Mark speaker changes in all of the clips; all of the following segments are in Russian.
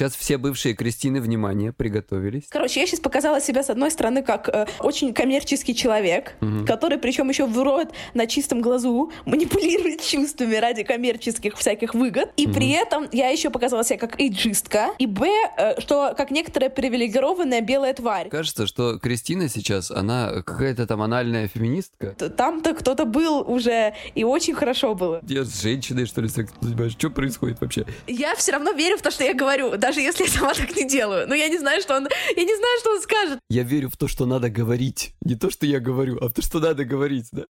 Speaker 1: сейчас все бывшие Кристины, внимание, приготовились.
Speaker 2: Короче, я сейчас показала себя, с одной стороны, как э, очень коммерческий человек, угу. который, причем еще вроет на чистом глазу, манипулирует чувствами ради коммерческих всяких выгод. И угу. при этом я еще показала себя как эйджистка. И б, э, что как некоторая привилегированная белая тварь.
Speaker 1: Кажется, что Кристина сейчас, она какая-то там анальная феминистка.
Speaker 2: Там-то кто-то был уже, и очень хорошо было.
Speaker 1: Я с женщиной, что ли, секс? Что происходит вообще?
Speaker 2: Я все равно верю в то, что я говорю, даже если я сама так не делаю. Но я не знаю, что он... Я не знаю, что он скажет.
Speaker 1: Я верю в то, что надо говорить. Не то, что я говорю, а в то, что надо говорить, да.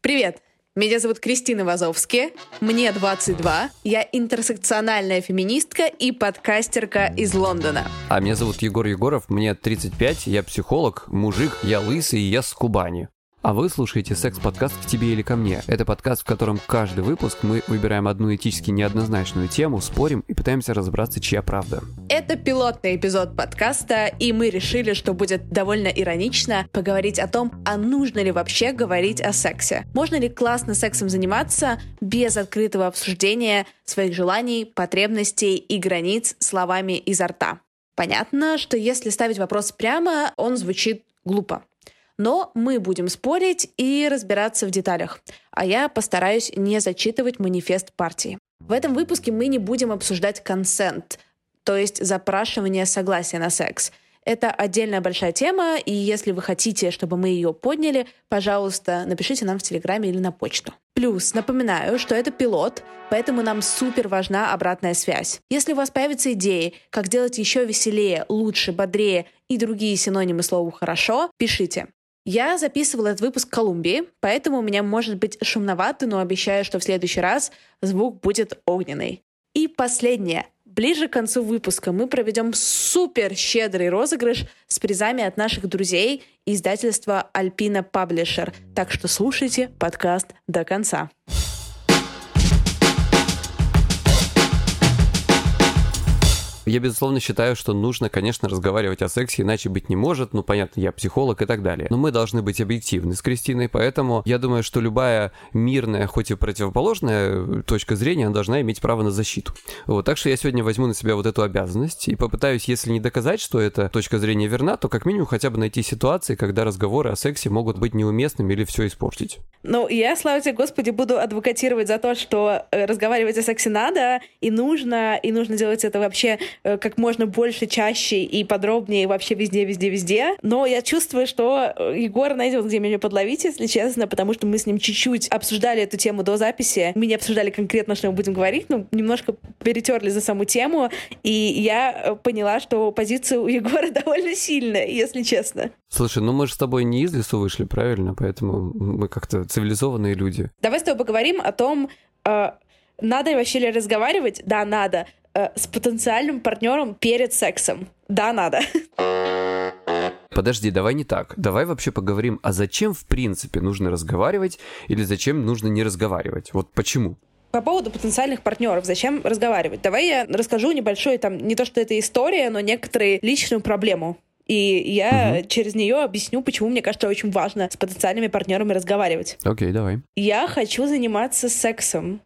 Speaker 2: Привет! Меня зовут Кристина Вазовски, мне 22, я интерсекциональная феминистка и подкастерка из Лондона.
Speaker 1: А меня зовут Егор Егоров, мне 35, я психолог, мужик, я лысый и я с Кубани. А вы слушаете секс-подкаст «К тебе или ко мне». Это подкаст, в котором каждый выпуск мы выбираем одну этически неоднозначную тему, спорим и пытаемся разобраться, чья правда.
Speaker 2: Это пилотный эпизод подкаста, и мы решили, что будет довольно иронично поговорить о том, а нужно ли вообще говорить о сексе. Можно ли классно сексом заниматься без открытого обсуждения своих желаний, потребностей и границ словами изо рта. Понятно, что если ставить вопрос прямо, он звучит глупо. Но мы будем спорить и разбираться в деталях. А я постараюсь не зачитывать манифест партии. В этом выпуске мы не будем обсуждать консент, то есть запрашивание согласия на секс. Это отдельная большая тема, и если вы хотите, чтобы мы ее подняли, пожалуйста, напишите нам в Телеграме или на почту. Плюс, напоминаю, что это пилот, поэтому нам супер важна обратная связь. Если у вас появятся идеи, как сделать еще веселее, лучше, бодрее и другие синонимы слова «хорошо», пишите. Я записывала этот выпуск в Колумбии, поэтому у меня может быть шумновато, но обещаю, что в следующий раз звук будет огненный. И последнее. Ближе к концу выпуска мы проведем супер щедрый розыгрыш с призами от наших друзей издательства Alpina Publisher. Так что слушайте подкаст до конца.
Speaker 1: Я, безусловно, считаю, что нужно, конечно, разговаривать о сексе, иначе быть не может. Ну, понятно, я психолог и так далее. Но мы должны быть объективны с Кристиной, поэтому я думаю, что любая мирная, хоть и противоположная точка зрения, должна иметь право на защиту. Вот, так что я сегодня возьму на себя вот эту обязанность и попытаюсь, если не доказать, что эта точка зрения верна, то как минимум хотя бы найти ситуации, когда разговоры о сексе могут быть неуместными или все испортить.
Speaker 2: Ну, я, слава тебе, Господи, буду адвокатировать за то, что э, разговаривать о сексе надо и нужно, и нужно делать это вообще Э, как можно больше, чаще и подробнее, вообще везде, везде, везде. Но я чувствую, что э, Егор найдет, где меня подловить, если честно, потому что мы с ним чуть-чуть обсуждали эту тему до записи. Мы не обсуждали конкретно, что мы будем говорить, но немножко перетерли за саму тему, и я э, поняла, что позиция у Егора довольно сильная, если честно.
Speaker 1: Слушай, ну мы же с тобой не из лесу вышли, правильно? Поэтому мы как-то цивилизованные люди.
Speaker 2: Давай с тобой поговорим о том, надо вообще ли разговаривать? Да, надо. Э, с потенциальным партнером перед сексом. Да, надо.
Speaker 1: Подожди, давай не так. Давай вообще поговорим, а зачем в принципе нужно разговаривать или зачем нужно не разговаривать? Вот почему?
Speaker 2: По поводу потенциальных партнеров, зачем разговаривать? Давай я расскажу небольшой, там, не то что это история, но некоторые личную проблему. И я угу. через нее объясню, почему мне кажется очень важно с потенциальными партнерами разговаривать.
Speaker 1: Окей, давай.
Speaker 2: Я хочу заниматься сексом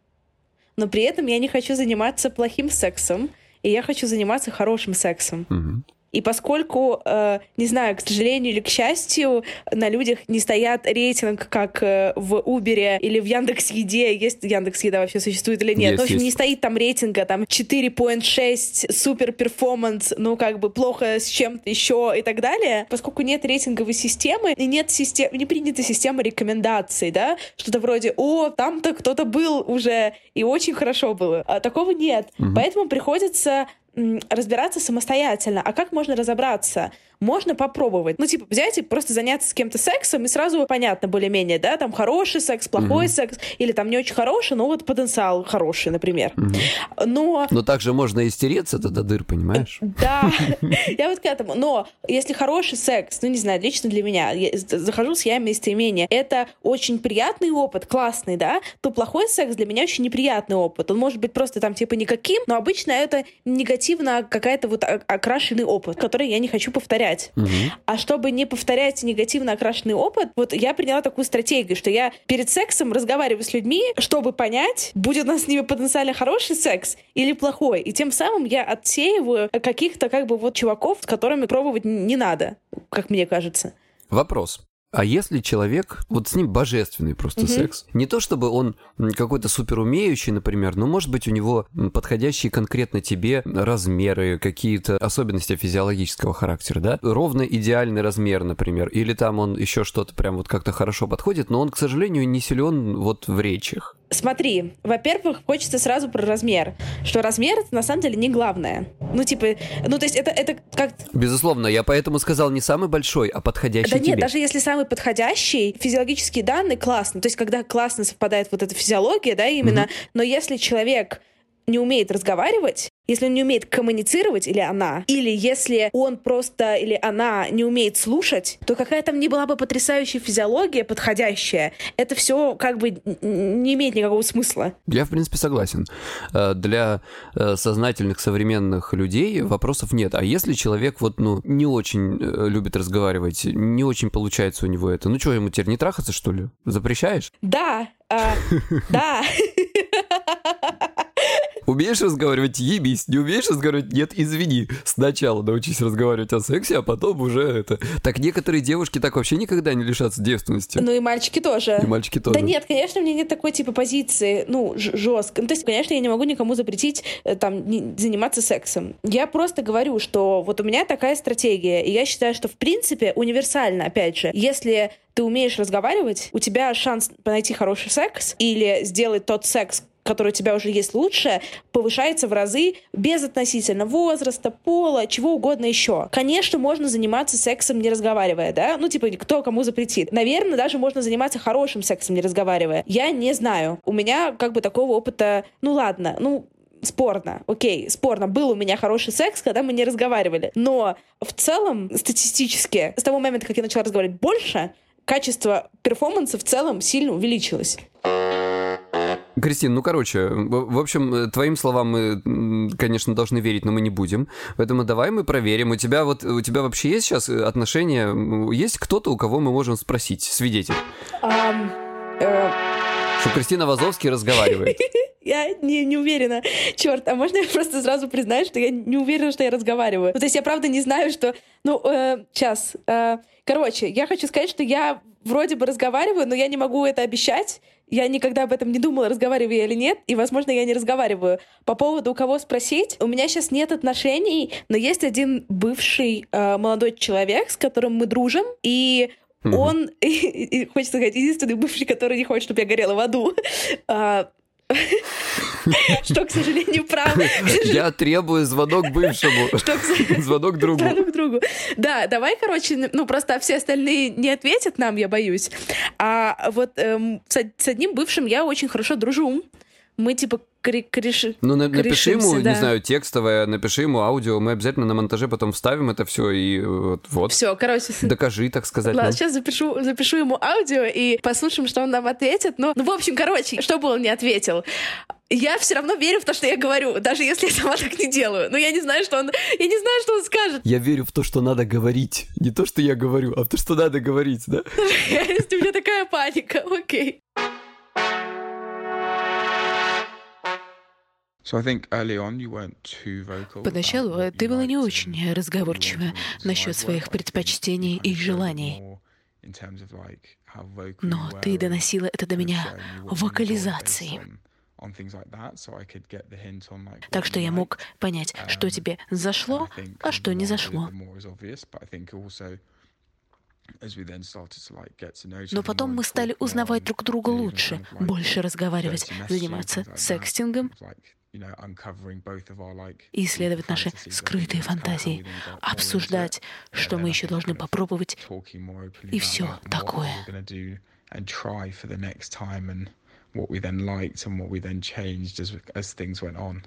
Speaker 2: но при этом я не хочу заниматься плохим сексом, и я хочу заниматься хорошим сексом. Угу. И поскольку, э, не знаю, к сожалению или к счастью, на людях не стоят рейтинг, как э, в Uber или в Яндекс Еде, есть Яндекс Еда вообще существует или нет. Есть, в общем, есть. не стоит там рейтинга, там 4.6, супер перформанс, ну как бы плохо с чем-то еще и так далее. Поскольку нет рейтинговой системы и нет системы, не принята система рекомендаций, да, что-то вроде, о, там-то кто-то был уже и очень хорошо было. А такого нет. Угу. Поэтому приходится разбираться самостоятельно. А как можно разобраться? Можно попробовать. Ну, типа, взять и просто заняться с кем-то сексом, и сразу понятно более-менее, да, там хороший секс, плохой mm-hmm. секс, или там не очень хороший, но вот потенциал хороший, например. Mm-hmm. Но...
Speaker 1: Но также можно истереться до дыр, понимаешь?
Speaker 2: Да, я вот к этому. Но если хороший секс, ну, не знаю, лично для меня, я захожу с я местоимения, это очень приятный опыт, классный, да, то плохой секс для меня очень неприятный опыт. Он может быть просто там типа никаким, но обычно это негативно какая-то вот окрашенный опыт, который я не хочу повторять повторять.
Speaker 1: Мгм.
Speaker 2: А чтобы не повторять негативно окрашенный опыт, вот я приняла такую стратегию, что я перед сексом разговариваю с людьми, чтобы понять, будет у нас с ними потенциально хороший секс или плохой. И тем самым я отсеиваю каких-то как бы вот чуваков, с которыми пробовать не надо, как мне кажется.
Speaker 1: Вопрос. А если человек, вот с ним божественный просто
Speaker 2: Мгм.
Speaker 1: секс, не то чтобы он какой-то супер умеющий, например, но может быть у него подходящие конкретно тебе размеры, какие-то особенности физиологического характера, да? Ровно идеальный размер, например, или там он еще что-то прям вот как-то хорошо подходит, но он, к сожалению, не силен вот в речах.
Speaker 2: Смотри, во-первых, хочется сразу про размер, что размер это на самом деле не главное. Ну, типа, ну, то есть это, это как...
Speaker 1: Безусловно, я поэтому сказал не самый большой, а подходящий
Speaker 2: Да
Speaker 1: тебе.
Speaker 2: нет, даже если самый подходящий, физиологические данные классно. То есть, когда классно совпадает вот эта физиология, да, именно. Но если человек не умеет разговаривать, если он не умеет коммуницировать, или она, или если он просто, или она не умеет слушать, то какая там ни была бы потрясающая физиология, подходящая, это все как бы не имеет никакого смысла.
Speaker 1: Я, в принципе, согласен. Э, Для э, сознательных современных людей вопросов нет. А если человек вот, ну, не очень э, любит разговаривать, не очень получается у него это, ну что, ему теперь не трахаться, что ли? Запрещаешь?
Speaker 2: Да, а, да.
Speaker 1: Умеешь разговаривать, ебись. Не умеешь разговаривать, нет, извини. Сначала научись разговаривать о сексе, а потом уже это. Так некоторые девушки так вообще никогда не лишатся девственности.
Speaker 2: Ну и мальчики тоже.
Speaker 1: И мальчики тоже.
Speaker 2: Да нет, конечно, у меня нет такой типа позиции, ну, жестко. Ну, то есть, конечно, я не могу никому запретить э, там не- заниматься сексом. Я просто говорю, что вот у меня такая стратегия, и я считаю, что в принципе универсально, опять же, если ты умеешь разговаривать, у тебя шанс найти хороший секс или сделать тот секс, который у тебя уже есть лучше, повышается в разы без относительно возраста, пола, чего угодно еще. Конечно, можно заниматься сексом не разговаривая, да? Ну, типа, кто кому запретит. Наверное, даже можно заниматься хорошим сексом не разговаривая. Я не знаю. У меня как бы такого опыта... Ну, ладно, ну, спорно, окей, спорно. Был у меня хороший секс, когда мы не разговаривали. Но в целом, статистически, с того момента, как я начала разговаривать больше, качество перформанса в целом сильно увеличилось.
Speaker 1: Кристин, ну короче, в общем, э, твоим словам мы, конечно, должны верить, но мы не будем. Поэтому давай мы проверим. У тебя вот у тебя вообще есть сейчас э, отношения? Есть кто-то, у кого мы можем спросить, свидетель,
Speaker 2: Ам, э,
Speaker 1: что Кристина Вазовский разговаривает?
Speaker 2: Я не, не уверена. Черт, а можно я просто сразу признаю, что я не уверена, что я разговариваю? Ну, то есть я правда не знаю, что... Ну, э, сейчас. э, короче, я хочу сказать, что я вроде бы разговариваю, но я не могу это обещать. Я никогда об этом не думала, разговариваю я или нет, и, возможно, я не разговариваю. По поводу у кого спросить, у меня сейчас нет отношений, но есть один бывший э, молодой человек, с которым мы дружим, и
Speaker 1: Мгм.
Speaker 2: он, и, и хочется сказать, единственный бывший, который не хочет, чтобы я горела в аду. Что, к сожалению, правда.
Speaker 1: Я требую звонок бывшему. Звонок другу.
Speaker 2: друг другу. Да, давай, короче, ну просто все остальные не ответят нам, я боюсь. А вот эм, с, од- с одним бывшим я очень хорошо дружу. Мы типа кореши-
Speaker 1: Ну, на- напиши ему,
Speaker 2: да.
Speaker 1: не знаю, текстовое, напиши ему аудио, мы обязательно на монтаже потом вставим это все и э, вот, вот.
Speaker 2: Все, короче,
Speaker 1: Докажи, так сказать.
Speaker 2: Ладно,
Speaker 1: нам.
Speaker 2: сейчас запишу, запишу ему аудио и послушаем, что он нам ответит. Ну, ну, в общем, короче, что бы он не ответил. Я все равно верю в то, что я говорю, даже если я сама так не делаю. Но я не знаю, что он, я не знаю, что он скажет.
Speaker 1: Я верю в то, что надо говорить. Не то, что я говорю, а в то, что надо говорить, да?
Speaker 2: У меня такая паника, окей.
Speaker 3: Поначалу ты была не очень
Speaker 4: to
Speaker 3: насчет своих предпочтений и желаний. Но ты доносила это до меня вокализацией. Так что я мог понять, что
Speaker 4: Um,
Speaker 3: тебе зашло, а что не зашло. Но потом мы стали узнавать друг друга лучше, больше разговаривать, заниматься секстингом и исследовать наши скрытые фантазии, обсуждать, что мы еще должны попробовать. и
Speaker 4: what
Speaker 3: такое.
Speaker 4: What we then liked and what we then changed as as things went on.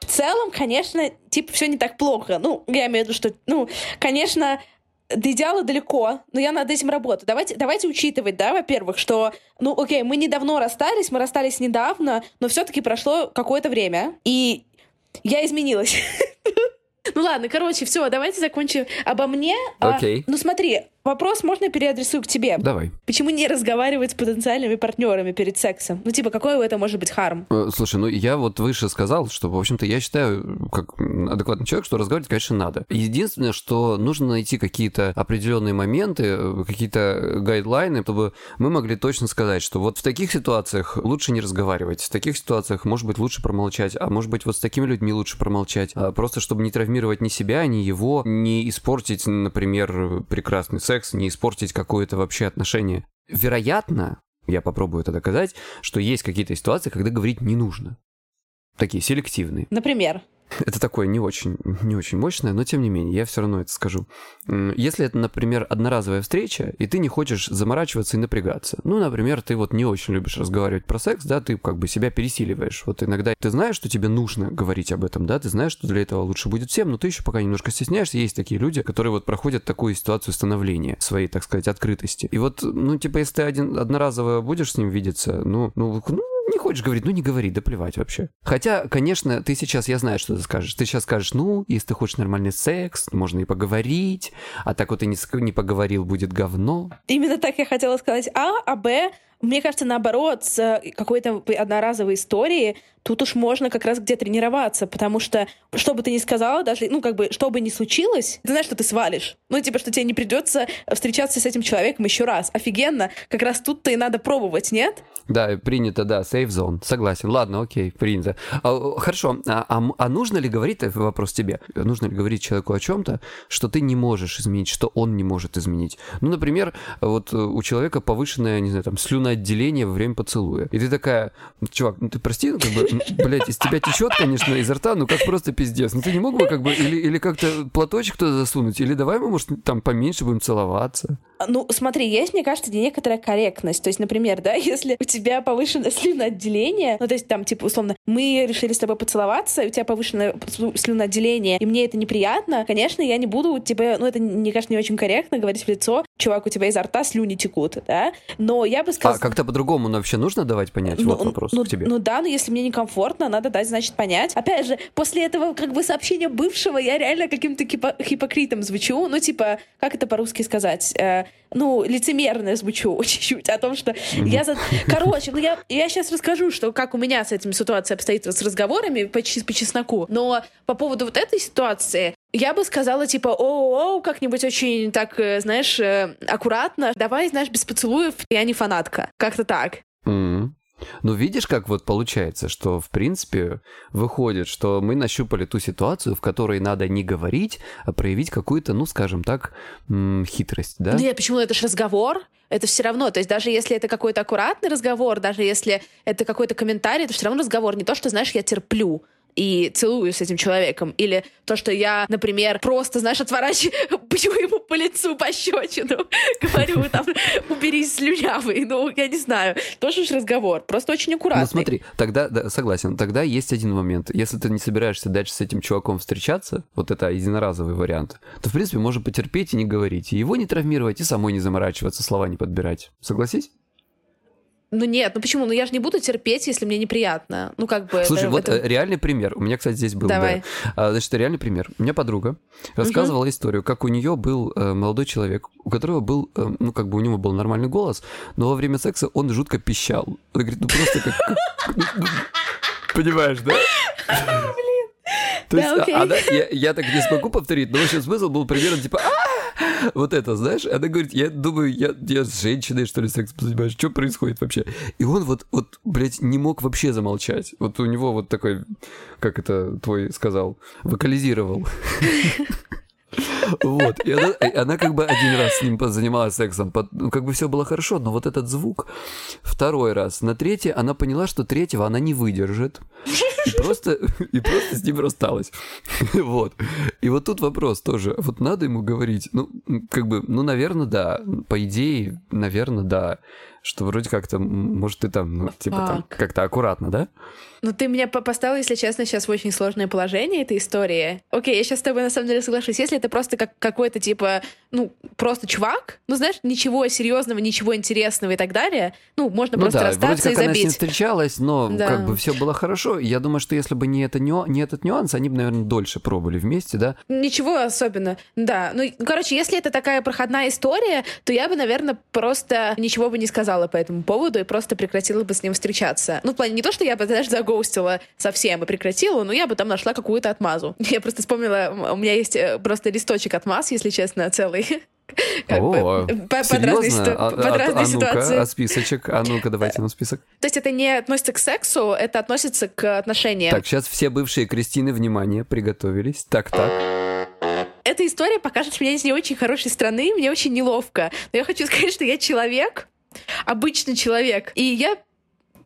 Speaker 2: В целом, конечно, типа, все не так плохо. Ну, я имею в виду, что, ну, конечно, до идеала далеко, но я над этим работаю. Давайте, давайте учитывать, да, во-первых, что, ну, окей, мы недавно расстались, мы расстались недавно, но все-таки прошло какое-то время, и я изменилась. Ну ладно, короче, все, давайте закончим обо мне.
Speaker 1: А, Окей.
Speaker 2: А, ну смотри, Вопрос можно переадресую к тебе?
Speaker 1: Давай.
Speaker 2: Почему не разговаривать с потенциальными партнерами перед сексом? Ну, типа, какой у этого может быть харм?
Speaker 1: Э, слушай, ну я вот выше сказал, что, в общем-то, я считаю, как адекватный человек, что разговаривать, конечно, надо. Единственное, что нужно найти какие-то определенные моменты, э, какие-то гайдлайны, чтобы мы могли точно сказать, что вот в таких ситуациях лучше не разговаривать, в таких ситуациях, может быть, лучше промолчать, а может быть, вот с такими людьми лучше промолчать, а просто чтобы не травмировать ни себя, ни его, не испортить, например, прекрасный секс, секс, не испортить какое-то вообще отношение. Вероятно, я попробую это доказать, что есть какие-то ситуации, когда говорить не нужно. Такие селективные.
Speaker 2: Например?
Speaker 1: Это такое не очень, не очень мощное, но тем не менее, я все равно это скажу. Если это, например, одноразовая встреча, и ты не хочешь заморачиваться и напрягаться. Ну, например, ты вот не очень любишь разговаривать про секс, да, ты как бы себя пересиливаешь. Вот иногда ты знаешь, что тебе нужно говорить об этом, да, ты знаешь, что для этого лучше будет всем, но ты еще пока немножко стесняешься. Есть такие люди, которые вот проходят такую ситуацию становления своей, так сказать, открытости. И вот, ну, типа, если ты один, одноразово будешь с ним видеться, ну, ну, ну не хочешь говорить, ну не говори, да плевать вообще. Хотя, конечно, ты сейчас, я знаю, что ты скажешь. Ты сейчас скажешь, ну, если ты хочешь нормальный секс, можно и поговорить, а так вот ты не, не поговорил, будет говно.
Speaker 2: Именно так я хотела сказать А, а Б, мне кажется, наоборот, с какой-то одноразовой историей тут уж можно как раз где тренироваться, потому что, что бы ты ни сказала, даже, ну, как бы, что бы ни случилось, ты знаешь, что ты свалишь. Ну, типа, что тебе не придется встречаться с этим человеком еще раз. Офигенно. Как раз тут-то и надо пробовать, нет?
Speaker 1: Да, принято, да, safe zone. Согласен. Ладно, окей, принято. А, хорошо. А, а, а нужно ли говорить, это вопрос тебе, нужно ли говорить человеку о чем-то, что ты не можешь изменить, что он не может изменить? Ну, например, вот у человека повышенное, не знаю, там, слюноотделение во время поцелуя. И ты такая, чувак, ну ты прости, ну, как бы, блядь, из тебя течет, конечно, изо рта, ну как просто пиздец. Ну ты не мог бы как бы или, или как-то платочек туда засунуть, или давай мы, может, там поменьше будем целоваться.
Speaker 2: Ну, смотри, есть, мне кажется, некоторая корректность. То есть, например, да, если у тебя повышенное слюноотделение, ну, то есть там, типа, условно, мы решили с тобой поцеловаться, и у тебя повышенное слюноотделение, и мне это неприятно, конечно, я не буду тебе, ну, это, мне кажется, не очень корректно говорить в лицо, чувак, у тебя изо рта слюни текут, да, но я бы сказала...
Speaker 1: А как-то по-другому, вообще нужно давать понять? Ну, вот вопрос
Speaker 2: ну,
Speaker 1: к тебе.
Speaker 2: Ну да, но если мне некомфортно, надо дать, значит, понять. Опять же, после этого, как бы, сообщения бывшего, я реально каким-то хипо- хипокритом звучу, ну, типа, как это по-русски сказать? Э, ну, лицемерно звучу чуть-чуть о том, что я... За... Короче, ну, я, я сейчас расскажу, что как у меня с этим ситуацией обстоит с разговорами по, по чесноку, но по поводу вот этой ситуации я бы сказала, типа, о, о, как-нибудь очень так, э, знаешь, э, аккуратно. Давай, знаешь, без поцелуев, я не фанатка. Как-то так.
Speaker 1: Mm-hmm. Ну, видишь, как вот получается, что, в принципе, выходит, что мы нащупали ту ситуацию, в которой надо не говорить, а проявить какую-то, ну, скажем так, хитрость, да?
Speaker 2: Нет, почему? Это же разговор. Это все равно, то есть даже если это какой-то аккуратный разговор, даже если это какой-то комментарий, это все равно разговор. Не то, что, знаешь, я терплю и целую с этим человеком. Или то, что я, например, просто, знаешь, отворачиваю, почему ему по лицу пощечину, говорю там, уберись слюнявый, ну, я не знаю. Тоже уж разговор, просто очень аккуратный. Ну,
Speaker 1: смотри, тогда, да, согласен, тогда есть один момент. Если ты не собираешься дальше с этим чуваком встречаться, вот это единоразовый вариант, то, в принципе, можно потерпеть и не говорить, и его не травмировать, и самой не заморачиваться, слова не подбирать. Согласись?
Speaker 2: Ну нет, ну почему? Ну я же не буду терпеть, если мне неприятно. Ну как бы...
Speaker 1: Слушай, это, вот это... реальный пример. У меня, кстати, здесь был...
Speaker 2: Давай.
Speaker 1: Да. Значит, реальный пример. У меня подруга рассказывала угу. историю, как у нее был э, молодой человек, у которого был, э, ну как бы у него был нормальный голос, но во время секса он жутко пищал. Она говорит, ну просто как... Понимаешь, да? То есть, okay. она, я, так не смогу повторить, но вообще смысл был примерно типа вот это, знаешь? Она говорит, я думаю, я, я с женщиной, что ли, сексом занимаюсь, что происходит вообще? И он вот, вот, блядь, не мог вообще замолчать. Вот у него вот такой, как это твой сказал, вокализировал. Вот. И она, она как бы один раз с ним занималась сексом. Ну, как бы все было хорошо, но вот этот звук второй раз. На третий она поняла, что третьего она не выдержит. И просто, и просто с ним рассталась. Вот. И вот тут вопрос тоже. Вот надо ему говорить? Ну, как бы, ну, наверное, да. По идее, наверное, да. что вроде как-то, может, ты там, ну, типа там как-то аккуратно, да?
Speaker 2: Ну, ты меня поставил, если честно, сейчас в очень сложное положение этой истории. Окей, я сейчас с тобой на самом деле соглашусь. Если это просто как какой-то типа, ну, просто чувак, ну, знаешь, ничего серьезного, ничего интересного и так далее, ну, можно
Speaker 1: ну,
Speaker 2: просто
Speaker 1: да,
Speaker 2: расстаться
Speaker 1: вроде как
Speaker 2: и забить.
Speaker 1: она с ним встречалась, но
Speaker 2: Да.
Speaker 1: как бы все было хорошо. Я думаю, что если бы не, это, не этот нюанс, они бы, наверное, дольше пробовали вместе, да?
Speaker 2: Ничего особенно, да. Ну, короче, если это такая проходная история, то я бы, наверное, просто ничего бы не сказала по этому поводу и просто прекратила бы с ним встречаться. Ну, в плане не то, что я бы, знаешь, загоустила совсем и прекратила, но я бы там нашла какую-то отмазу. Я просто вспомнила, у меня есть э, просто листочек отмаз, если честно, целый. Как бы,
Speaker 1: О,
Speaker 2: по- под разные,
Speaker 1: А-
Speaker 2: под
Speaker 1: а-
Speaker 2: разные
Speaker 1: а
Speaker 2: ситуации.
Speaker 1: а списочек? А ну-ка, давайте нам список.
Speaker 2: То есть это не относится к сексу, это относится к отношениям.
Speaker 1: Так, сейчас все бывшие Кристины, внимание, приготовились. Так, так.
Speaker 2: эта история покажет меня из не очень хорошей страны, мне очень неловко. Но я хочу сказать, что я человек, обычный человек, и я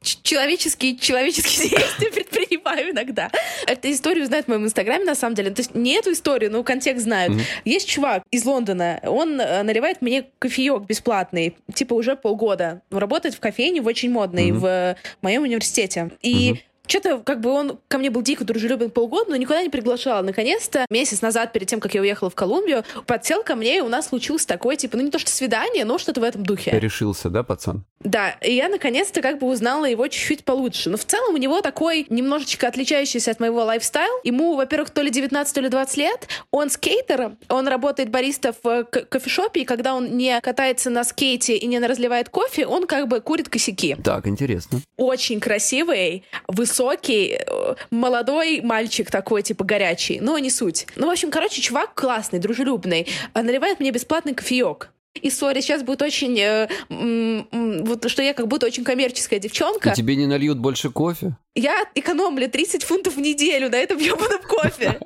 Speaker 2: человеческие человеческие действия предпринимаю иногда. Эту историю знают в моем инстаграме, на самом деле. То есть не эту историю, но контекст знают. Есть чувак из Лондона, он э, наливает мне кофеек бесплатный, типа уже полгода. Работает в кофейне, в очень модной,
Speaker 1: Мгм.
Speaker 2: в моем университете. И
Speaker 1: Мгм.
Speaker 2: Что-то, как бы он ко мне был дико дружелюбен полгода, но никуда не приглашал. Наконец-то, месяц назад, перед тем, как я уехала в Колумбию, подсел ко мне, и у нас случилось такое, типа, ну не то что свидание, но что-то в этом духе.
Speaker 1: Решился, да, пацан?
Speaker 2: Да, и я наконец-то как бы узнала его чуть-чуть получше. Но в целом у него такой немножечко отличающийся от моего лайфстайл. Ему, во-первых, то ли 19, то ли 20 лет. Он скейтер, он работает бариста в э, кофешопе, и когда он не катается на скейте и не разливает кофе, он как бы курит косяки
Speaker 1: Так, интересно.
Speaker 2: очень красивый, высокий, э, молодой мальчик такой, типа, горячий. Но не суть. Ну, в общем, короче, чувак классный, дружелюбный. а Наливает мне бесплатный кофеек. И сори, сейчас будет очень... э, вот что я как будто очень коммерческая девчонка.
Speaker 1: И тебе не нальют больше кофе?
Speaker 2: Я экономлю 30 фунтов в неделю на этом ебаном кофе.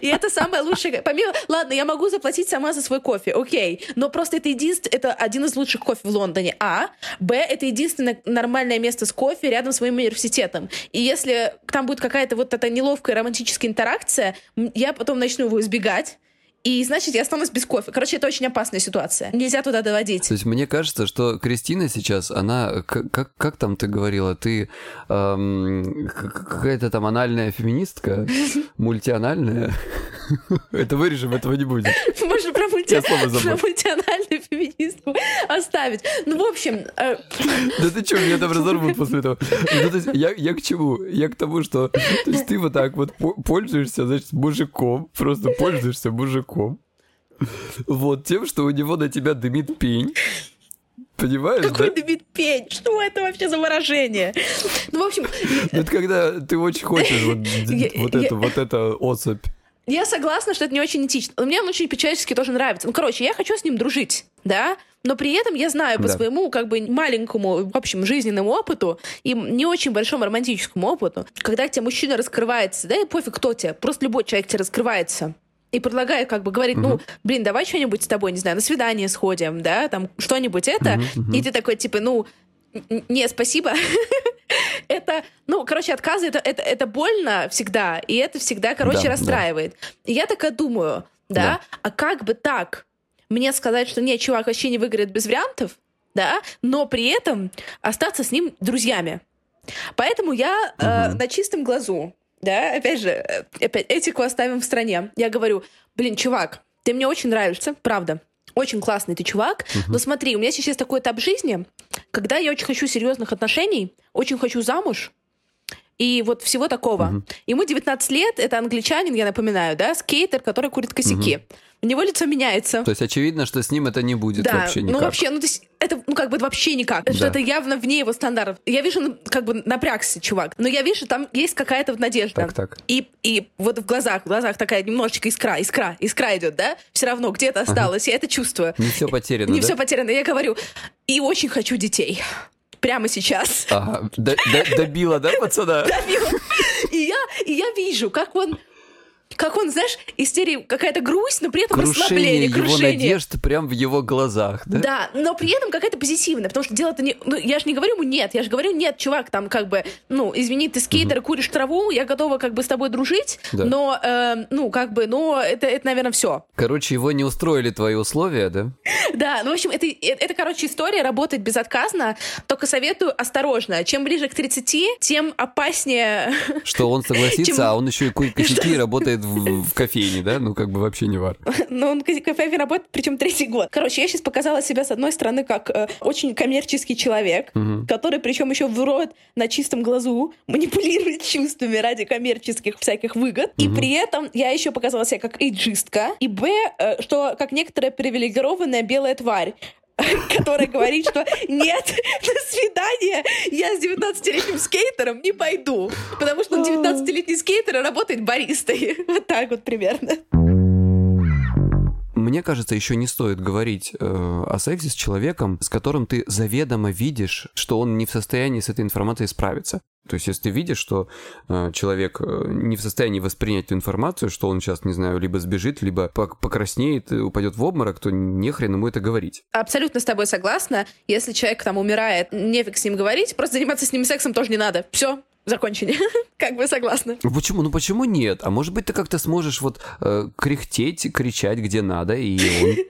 Speaker 2: И это самое лучшее. Помимо... Ладно, я могу заплатить сама за свой кофе, окей. Но просто это единственное... Это один из лучших кофе в Лондоне. А. Б. Это единственное нормальное место с кофе рядом с моим университетом. И если там будет какая-то вот эта неловкая романтическая интеракция, я потом начну его избегать. И значит, я останусь без кофе. Короче, это очень опасная ситуация. Нельзя туда доводить.
Speaker 1: То есть мне кажется, что Кристина сейчас, она, как, как там ты говорила, ты эм, какая-то там анальная феминистка, мультианальная. Это вырежем, этого не будет.
Speaker 2: Можно про, мульти...
Speaker 1: Я слово забыл.
Speaker 2: про мультиональную феминистку оставить. Ну, в общем, э,
Speaker 1: Да ты что, меня там разорвут после этого. Ну, я, к чему? Я к тому, что ты вот так вот по- пользуешься, значит, мужиком, просто пользуешься мужиком. Вот тем, что у него на тебя дымит пень. Понимаешь,
Speaker 2: какой
Speaker 1: да?
Speaker 2: дебит пень? Что это вообще за выражение? Ну, в общем,
Speaker 1: Это когда ты очень хочешь вот, вот эту, вот эту особь.
Speaker 2: я согласна, что это не очень этично. Но мне он очень по-человечески тоже нравится. Ну, короче, я хочу с ним дружить, да? Но при этом я знаю по
Speaker 1: Да.
Speaker 2: своему, как бы, маленькому, в общем, жизненному опыту и не очень большому романтическому опыту, когда тебе мужчина раскрывается, да, и пофиг, кто тебе, просто любой человек тебе раскрывается, и предлагает, как бы, говорит, ну, блин, давай что-нибудь с тобой, не знаю, на свидание сходим, да, там, что-нибудь это, и ты такой, типа, ну, не, спасибо. Это, ну, короче, отказы, это, это, это больно всегда, и это всегда, короче,
Speaker 1: Да, да.
Speaker 2: расстраивает. И я такая думаю, да,
Speaker 1: Да.
Speaker 2: а как бы так? Мне сказать, что нет, чувак вообще не выиграет без вариантов, да, но при этом остаться с ним друзьями. Поэтому я э,
Speaker 1: Мгм.
Speaker 2: на чистом глазу, да, опять же, э, опять этику оставим в стране. Я говорю, блин, чувак, ты мне очень нравишься, правда. Очень классный ты чувак. Но смотри, у меня сейчас такой этап жизни, когда я очень хочу серьезных отношений, очень хочу замуж. И вот всего такого.
Speaker 1: Мгм.
Speaker 2: Ему 19 лет, это англичанин, я напоминаю, да, скейтер, который курит косяки. У него лицо меняется.
Speaker 1: То есть очевидно, что с ним это не будет
Speaker 2: Да,
Speaker 1: вообще никак.
Speaker 2: ну вообще, ну то есть это ну как бы вообще никак, что
Speaker 1: Да.
Speaker 2: это явно вне его стандартов. Я вижу, ну, как бы напрягся чувак, но я вижу, там есть какая-то вот надежда.
Speaker 1: Так, так.
Speaker 2: И, и вот в глазах, в глазах такая немножечко искра, искра, искра идет, да? Все равно где-то осталось, я это чувствую.
Speaker 1: Не все потеряно,
Speaker 2: Не
Speaker 1: да?
Speaker 2: все потеряно. Я говорю, и очень хочу детей. Прямо сейчас.
Speaker 1: Ага, д- д- добила, да, пацана?
Speaker 2: И я, и я вижу, как он как он, знаешь, истерия, какая-то грусть, но при этом
Speaker 1: крушение
Speaker 2: расслабление,
Speaker 1: его
Speaker 2: крушение.
Speaker 1: надежд прям в его глазах, да?
Speaker 2: Да, но при этом какая-то позитивная, потому что дело-то не... Ну, я же не говорю ему нет, я же говорю, нет, чувак, там как бы, ну, извини, ты скейтер, куришь траву, я готова как бы с тобой дружить,
Speaker 1: Да.
Speaker 2: но, э, ну, как бы, но это, это наверное, все.
Speaker 1: Короче, его не устроили твои условия, да?
Speaker 2: Да, ну, в общем, это, это, это, короче, история работает безотказно, только советую осторожно. Чем ближе к 30, тем опаснее
Speaker 1: Что он согласится, а он еще и курит косяки и работает в, в кофейне, да? Ну, как бы вообще не важно.
Speaker 2: Но он в кафе работает, причем третий год. Короче, я сейчас показала себя с одной стороны как э, очень коммерческий человек, который причем еще врет на чистом глазу, манипулирует чувствами ради коммерческих всяких выгод. И при этом я еще показала себя как эйджистка. И б, э, что как некоторая привилегированная белая тварь которая говорит, что нет, на свидание я с 19-летним скейтером не пойду, потому что он 19-летний скейтер и работает баристой. Вот так вот примерно.
Speaker 1: Мне кажется, еще не стоит говорить э, о сексе с человеком, с которым ты заведомо видишь, что он не в состоянии с этой информацией справиться. То есть, если ты видишь, что э, человек э, не в состоянии воспринять эту информацию, что он сейчас, не знаю, либо сбежит, либо пок- покраснеет, и упадет в обморок, то нехрен ему это говорить.
Speaker 2: Абсолютно с тобой согласна. Если человек там умирает, нефиг с ним говорить, просто заниматься с ним сексом тоже не надо. Все, закончили. как бы согласна.
Speaker 1: Ну почему? Ну почему нет? А может быть, ты как-то сможешь вот э, кряхтеть, кричать где надо, и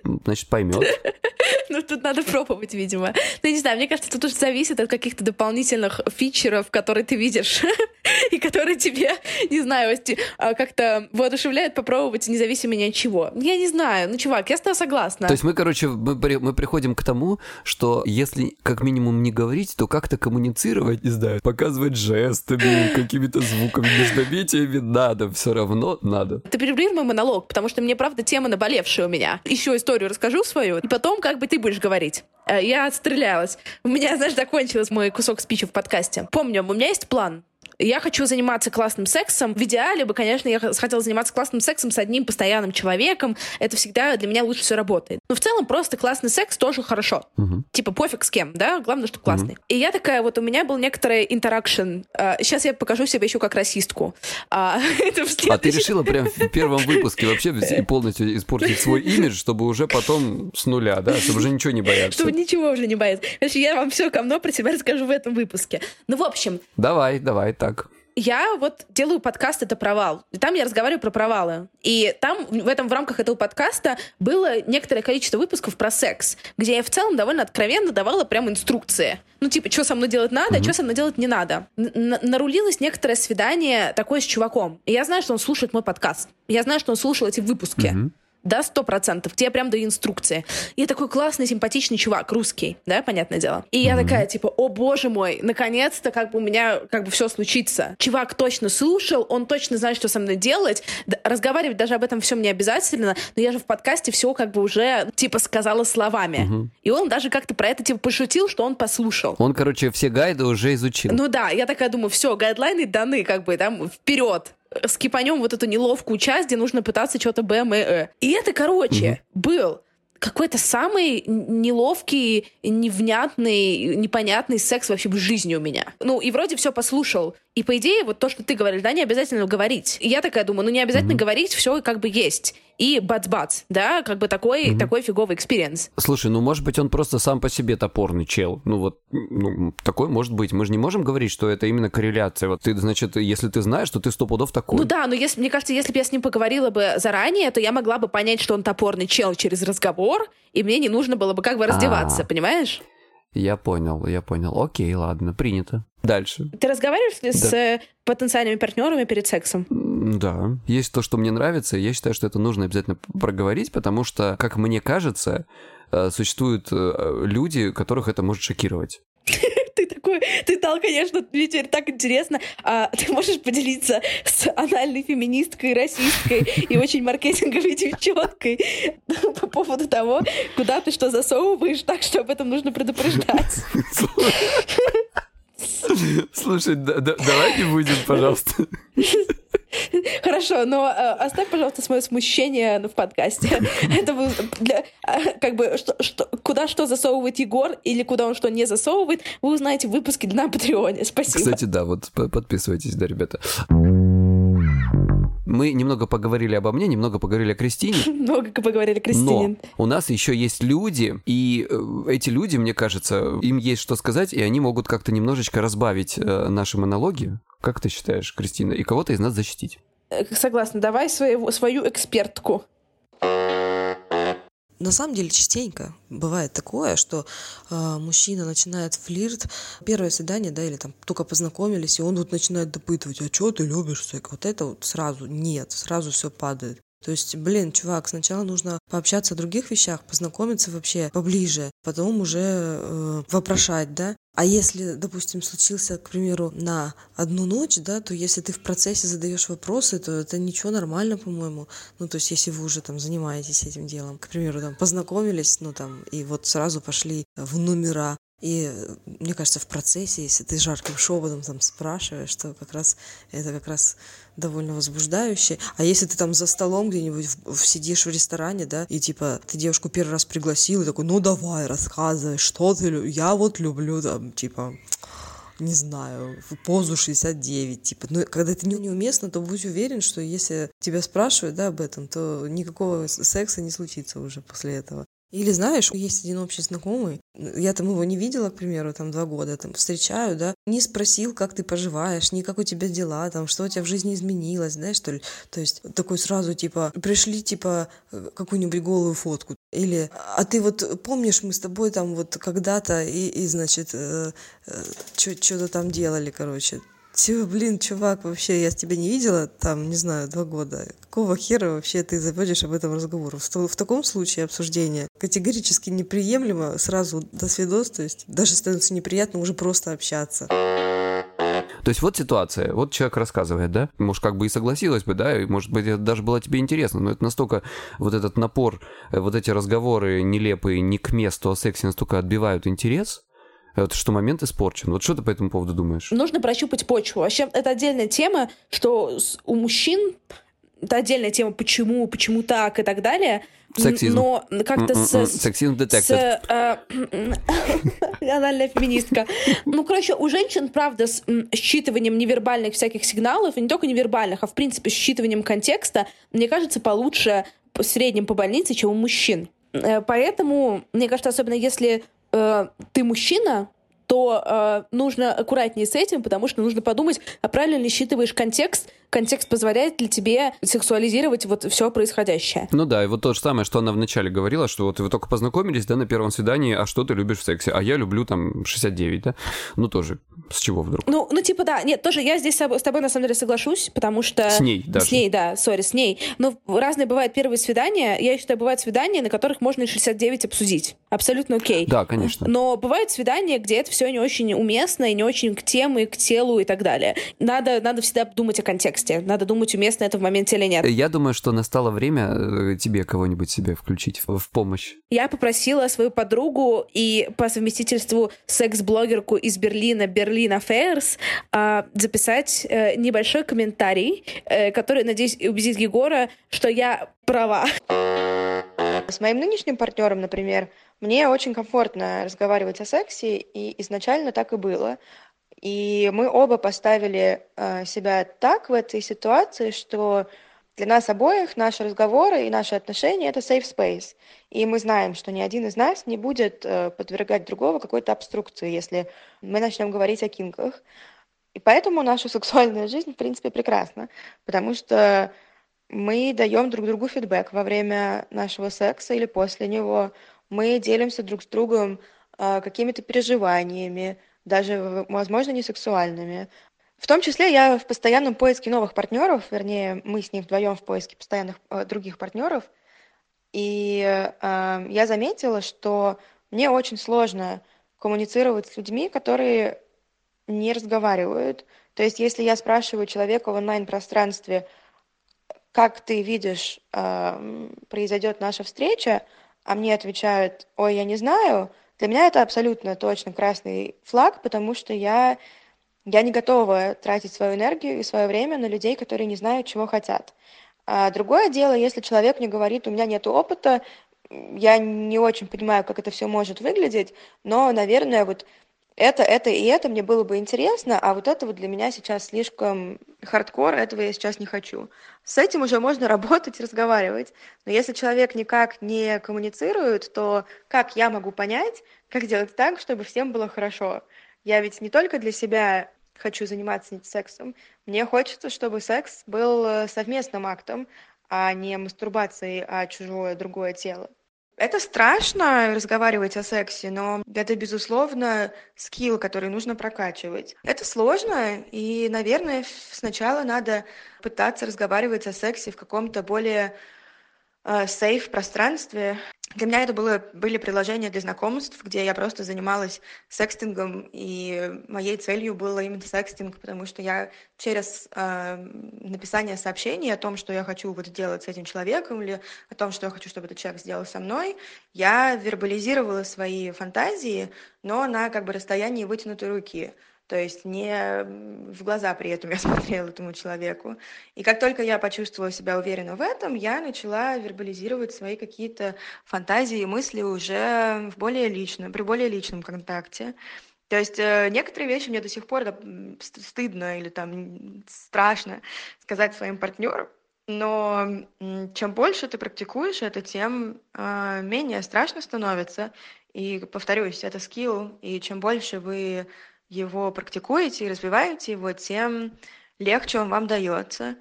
Speaker 1: он, значит, поймет.
Speaker 2: Ну, тут надо пробовать, видимо. Ну, я не знаю, мне кажется, тут уже зависит от каких-то дополнительных фичеров, которые ты видишь, и которые тебе, не знаю, а, как-то воодушевляют попробовать, независимо ни от чего. Я не знаю. Ну, чувак, я с тобой согласна.
Speaker 1: То есть мы, короче, мы, мы приходим к тому, что если как минимум не говорить, то как-то коммуницировать, не знаю, показывать жестами, какими-то звуками, междометиями надо, все равно надо.
Speaker 2: Ты перебрил мой монолог, потому что мне, правда, тема наболевшая у меня. Еще историю расскажу свою, и потом как бы ты будешь говорить. Э, Я отстрелялась. У меня, знаешь, закончился мой кусок спичи в подкасте. Помню, у меня есть план. Я хочу заниматься классным сексом. В идеале бы, конечно, я хотела заниматься классным сексом с одним постоянным человеком. Это всегда для меня лучше все работает. Но в целом просто классный секс тоже хорошо. Типа пофиг с кем, да? Главное, что классный. И я такая, вот у меня был некоторый интеракшн. Сейчас я покажу себя еще как расистку. А,
Speaker 1: А ты решила прям в первом выпуске вообще полностью испортить свой имидж, чтобы уже потом с нуля, да, чтобы уже ничего не бояться.
Speaker 2: чтобы ничего уже не бояться. Значит, я вам все говно про себя расскажу в этом выпуске. Ну, в общем,
Speaker 1: Давай, давай, так.
Speaker 2: Я вот делаю подкаст «Это провал». И там я разговариваю про провалы. И там, в этом, в рамках этого подкаста было некоторое количество выпусков про секс, где я в целом довольно откровенно давала прям инструкции. Ну, типа, что со мной делать надо, что со мной делать не надо. Н- нарулилось некоторое свидание такое с чуваком. И я знаю, что он слушает мой подкаст. Я знаю, что он слушал эти выпуски. Да, сто процентов. Тебе прям даю инструкции. И такой классный, симпатичный чувак, русский, да, понятное дело. И я такая, типа, о боже мой, наконец-то как бы у меня как бы все случится. Чувак точно слушал, он точно знает, что со мной делать. Д- разговаривать даже об этом всем не обязательно, но я же в подкасте все как бы уже, типа, сказала словами. И он даже как-то про это, типа, пошутил, что он послушал.
Speaker 1: Он, короче, все гайды уже изучил.
Speaker 2: Ну да, я такая думаю, все, гайдлайны даны, как бы там вперед. Скипанем вот эту неловкую часть, где нужно пытаться что-то Б, М, Э. И это, короче, был какой-то самый неловкий, невнятный, непонятный секс вообще в жизни у меня. Ну, и вроде все послушал. И по идее, вот то, что ты говоришь, да, не обязательно говорить. И я такая думаю, ну не обязательно говорить, все как бы есть. И бац-бац, да, как бы такой, такой фиговый experience.
Speaker 1: Слушай, ну может быть он просто сам по себе топорный чел. Ну вот, ну, такой может быть. Мы же не можем говорить, что это именно корреляция. Вот ты, значит, если ты знаешь, то ты сто пудов такой.
Speaker 2: Ну да, но если, мне кажется, если бы я с ним поговорила бы заранее, то я могла бы понять, что он топорный чел через разговор, и мне не нужно было бы как бы раздеваться,
Speaker 1: А.
Speaker 2: понимаешь?
Speaker 1: Я понял, я понял. Окей, ладно, принято. Дальше.
Speaker 2: Ты разговариваешь ли с э, потенциальными партнерами перед сексом?
Speaker 1: Да, есть то, что мне нравится, и я считаю, что это нужно обязательно проговорить, потому что, как мне кажется, э, существуют э, люди, которых это может шокировать.
Speaker 2: Такой, ты дал, конечно, мне теперь так интересно. А ты можешь поделиться с анальной феминисткой, расисткой и очень маркетинговой девчонкой по поводу того, куда ты что засовываешь, так что об этом нужно предупреждать.
Speaker 1: Слушай, давай не будем, пожалуйста.
Speaker 2: Хорошо, но э, оставь, пожалуйста, свое смущение в подкасте. Это вы для, э, как бы, что, что, куда что засовывает Егор или куда он что не засовывает, вы узнаете в выпуске на Патреоне. Спасибо.
Speaker 1: Кстати, да, вот подписывайтесь, да, ребята. Мы немного поговорили обо мне, немного поговорили о Кристине.
Speaker 2: Много поговорили о Кристине.
Speaker 1: Но у нас еще есть люди, и э, эти люди, мне кажется, им есть что сказать, и они могут как-то немножечко разбавить э, наши монологи. Как ты считаешь, Кристина? И кого-то из нас защитить?
Speaker 2: Э, согласна. Давай свою, свою экспертку.
Speaker 3: На самом деле частенько бывает такое, что э, мужчина начинает флирт, первое свидание, да, или там только познакомились, и он вот начинает допытывать, а что ты любишь секс? Вот это вот сразу нет, сразу все падает. То есть, блин, чувак, сначала нужно пообщаться о других вещах, познакомиться вообще поближе, потом уже э, вопрошать, да. А если, допустим, случился, к примеру, на одну ночь, да, то если ты в процессе задаешь вопросы, то это ничего нормально, по-моему. Ну, то есть, если вы уже там занимаетесь этим делом, к примеру, там познакомились, ну там, и вот сразу пошли в номера, и мне кажется, в процессе, если ты жарким шепотом там спрашиваешь, то как раз это как раз довольно возбуждающе. А если ты там за столом где-нибудь в, в, сидишь в ресторане, да, и типа ты девушку первый раз пригласил, и такой, ну давай, рассказывай, что ты любишь. Я вот люблю там, типа, не знаю, в позу 69, типа, ну, когда это неуместно, то будь уверен, что если тебя спрашивают, да, об этом, то никакого секса не случится уже после этого. Или знаешь, есть один общий знакомый, я там его не видела, к примеру, там два года, там встречаю, да, не спросил, как ты поживаешь, ни как у тебя дела, там, что у тебя в жизни изменилось, знаешь, что ли. То есть такой сразу, типа, пришли, типа, какую-нибудь голую фотку. Или, а ты вот помнишь, мы с тобой там вот когда-то и, и значит, э, э, что-то там делали, короче. Типа, блин, чувак, вообще, я тебя не видела там, не знаю, два года. Какого хера вообще ты заводишь об этом разговор? В, в таком случае обсуждение категорически неприемлемо, сразу до свидос, то есть даже становится неприятно уже просто общаться.
Speaker 1: То есть вот ситуация, вот человек рассказывает, да, может, как бы и согласилась бы, да, и, может быть, это даже было тебе интересно, но это настолько, вот этот напор, э, вот эти разговоры нелепые, не к месту о сексе настолько отбивают интерес, вот что момент испорчен. Вот что ты по этому поводу думаешь?
Speaker 2: Нужно прощупать почву. Вообще, это отдельная тема, что у мужчин это отдельная тема, почему, почему так и так далее.
Speaker 1: Сексизм.
Speaker 2: Но как-то с...
Speaker 1: М-м-м. Сексизм детектор.
Speaker 2: Э, анальная феминистка. Ну, короче, у женщин, правда, с считыванием невербальных всяких сигналов, и не только невербальных, а в принципе считыванием контекста, мне кажется, получше в среднем по больнице, чем у мужчин. Э, поэтому, мне кажется, особенно если э, ты мужчина, то э, нужно аккуратнее с этим, потому что нужно подумать, а правильно ли считываешь контекст, контекст позволяет ли тебе сексуализировать вот все происходящее.
Speaker 1: Ну да, и вот то же самое, что она вначале говорила, что вот вы только познакомились, да, на первом свидании, а что ты любишь в сексе? А я люблю там 69, да? Ну тоже, с чего вдруг?
Speaker 2: Ну, ну типа да, нет, тоже я здесь с тобой на самом деле соглашусь, потому что...
Speaker 1: С ней даже.
Speaker 2: С ней, да, сори, с ней. Но разные бывают первые свидания, я считаю, бывают свидания, на которых можно и 69 обсудить. Абсолютно окей.
Speaker 1: Да, конечно.
Speaker 2: Но бывают свидания, где это все не очень уместно и не очень к теме, к телу и так далее. Надо, надо всегда думать о контексте. Надо думать, уместно это в моменте или нет.
Speaker 1: Я думаю, что настало время э, тебе кого-нибудь себе включить в, помощь.
Speaker 2: Я попросила свою подругу и по совместительству секс-блогерку из Берлина, Берлин Affairs, записать э, небольшой комментарий, э, который, надеюсь, убедит Егора, что я права.
Speaker 5: С моим нынешним партнером, например, мне очень комфортно разговаривать о сексе, и изначально так и было. И мы оба поставили э, себя так в этой ситуации, что для нас обоих наши разговоры и наши отношения это safe space. И мы знаем, что ни один из нас не будет э, подвергать другого какой-то обструкции, если мы начнем говорить о кинках. И поэтому наша сексуальная жизнь, в принципе, прекрасна, потому что мы даем друг другу фидбэк во время нашего секса или после него мы делимся друг с другом а, какими-то переживаниями, даже, возможно, не сексуальными. В том числе я в постоянном поиске новых партнеров, вернее, мы с ним вдвоем в поиске постоянных э, других партнеров. И э, я заметила, что мне очень сложно коммуницировать с людьми, которые не разговаривают. То есть, если я спрашиваю человека в онлайн-пространстве, как ты видишь, э, произойдет наша встреча, а мне отвечают, ой, я не знаю, для меня это абсолютно точно красный флаг, потому что я, я не готова тратить свою энергию и свое время на людей, которые не знают, чего хотят. А другое дело, если человек мне говорит, у меня нет опыта, я не очень понимаю, как это все может выглядеть, но, наверное, вот это, это и это мне было бы интересно, а вот это вот для меня сейчас слишком хардкор, этого я сейчас не хочу. С этим уже можно работать, разговаривать. Но если человек никак не коммуницирует, то как я могу понять, как сделать так, чтобы всем было хорошо? Я ведь не только для себя хочу заниматься сексом, мне хочется, чтобы секс был э, совместным актом, а не мастурбацией, а чужое другое тело. Это страшно разговаривать о сексе, но это, безусловно, скилл, который нужно прокачивать. Это сложно, и, наверное, сначала надо пытаться разговаривать о сексе в каком-то более э, сейф пространстве, для меня это было, были приложения для знакомств, где я просто занималась секстингом, и моей целью было именно секстинг, потому что я через э, написание сообщений о том, что я хочу вот сделать с этим человеком, или о том, что я хочу, чтобы этот человек сделал со мной, я вербализировала свои фантазии, но на как бы расстоянии вытянутой руки то есть не в глаза при этом я смотрела этому человеку. И как только я почувствовала себя уверенно в этом, я начала вербализировать свои какие-то фантазии и мысли уже в более личном, при более личном контакте. То есть э, некоторые вещи мне до сих пор стыдно или там страшно сказать своим партнерам, но чем больше ты практикуешь это, тем э, менее страшно становится. И повторюсь, это скилл, и чем больше вы его практикуете и развиваете его, тем легче он вам дается.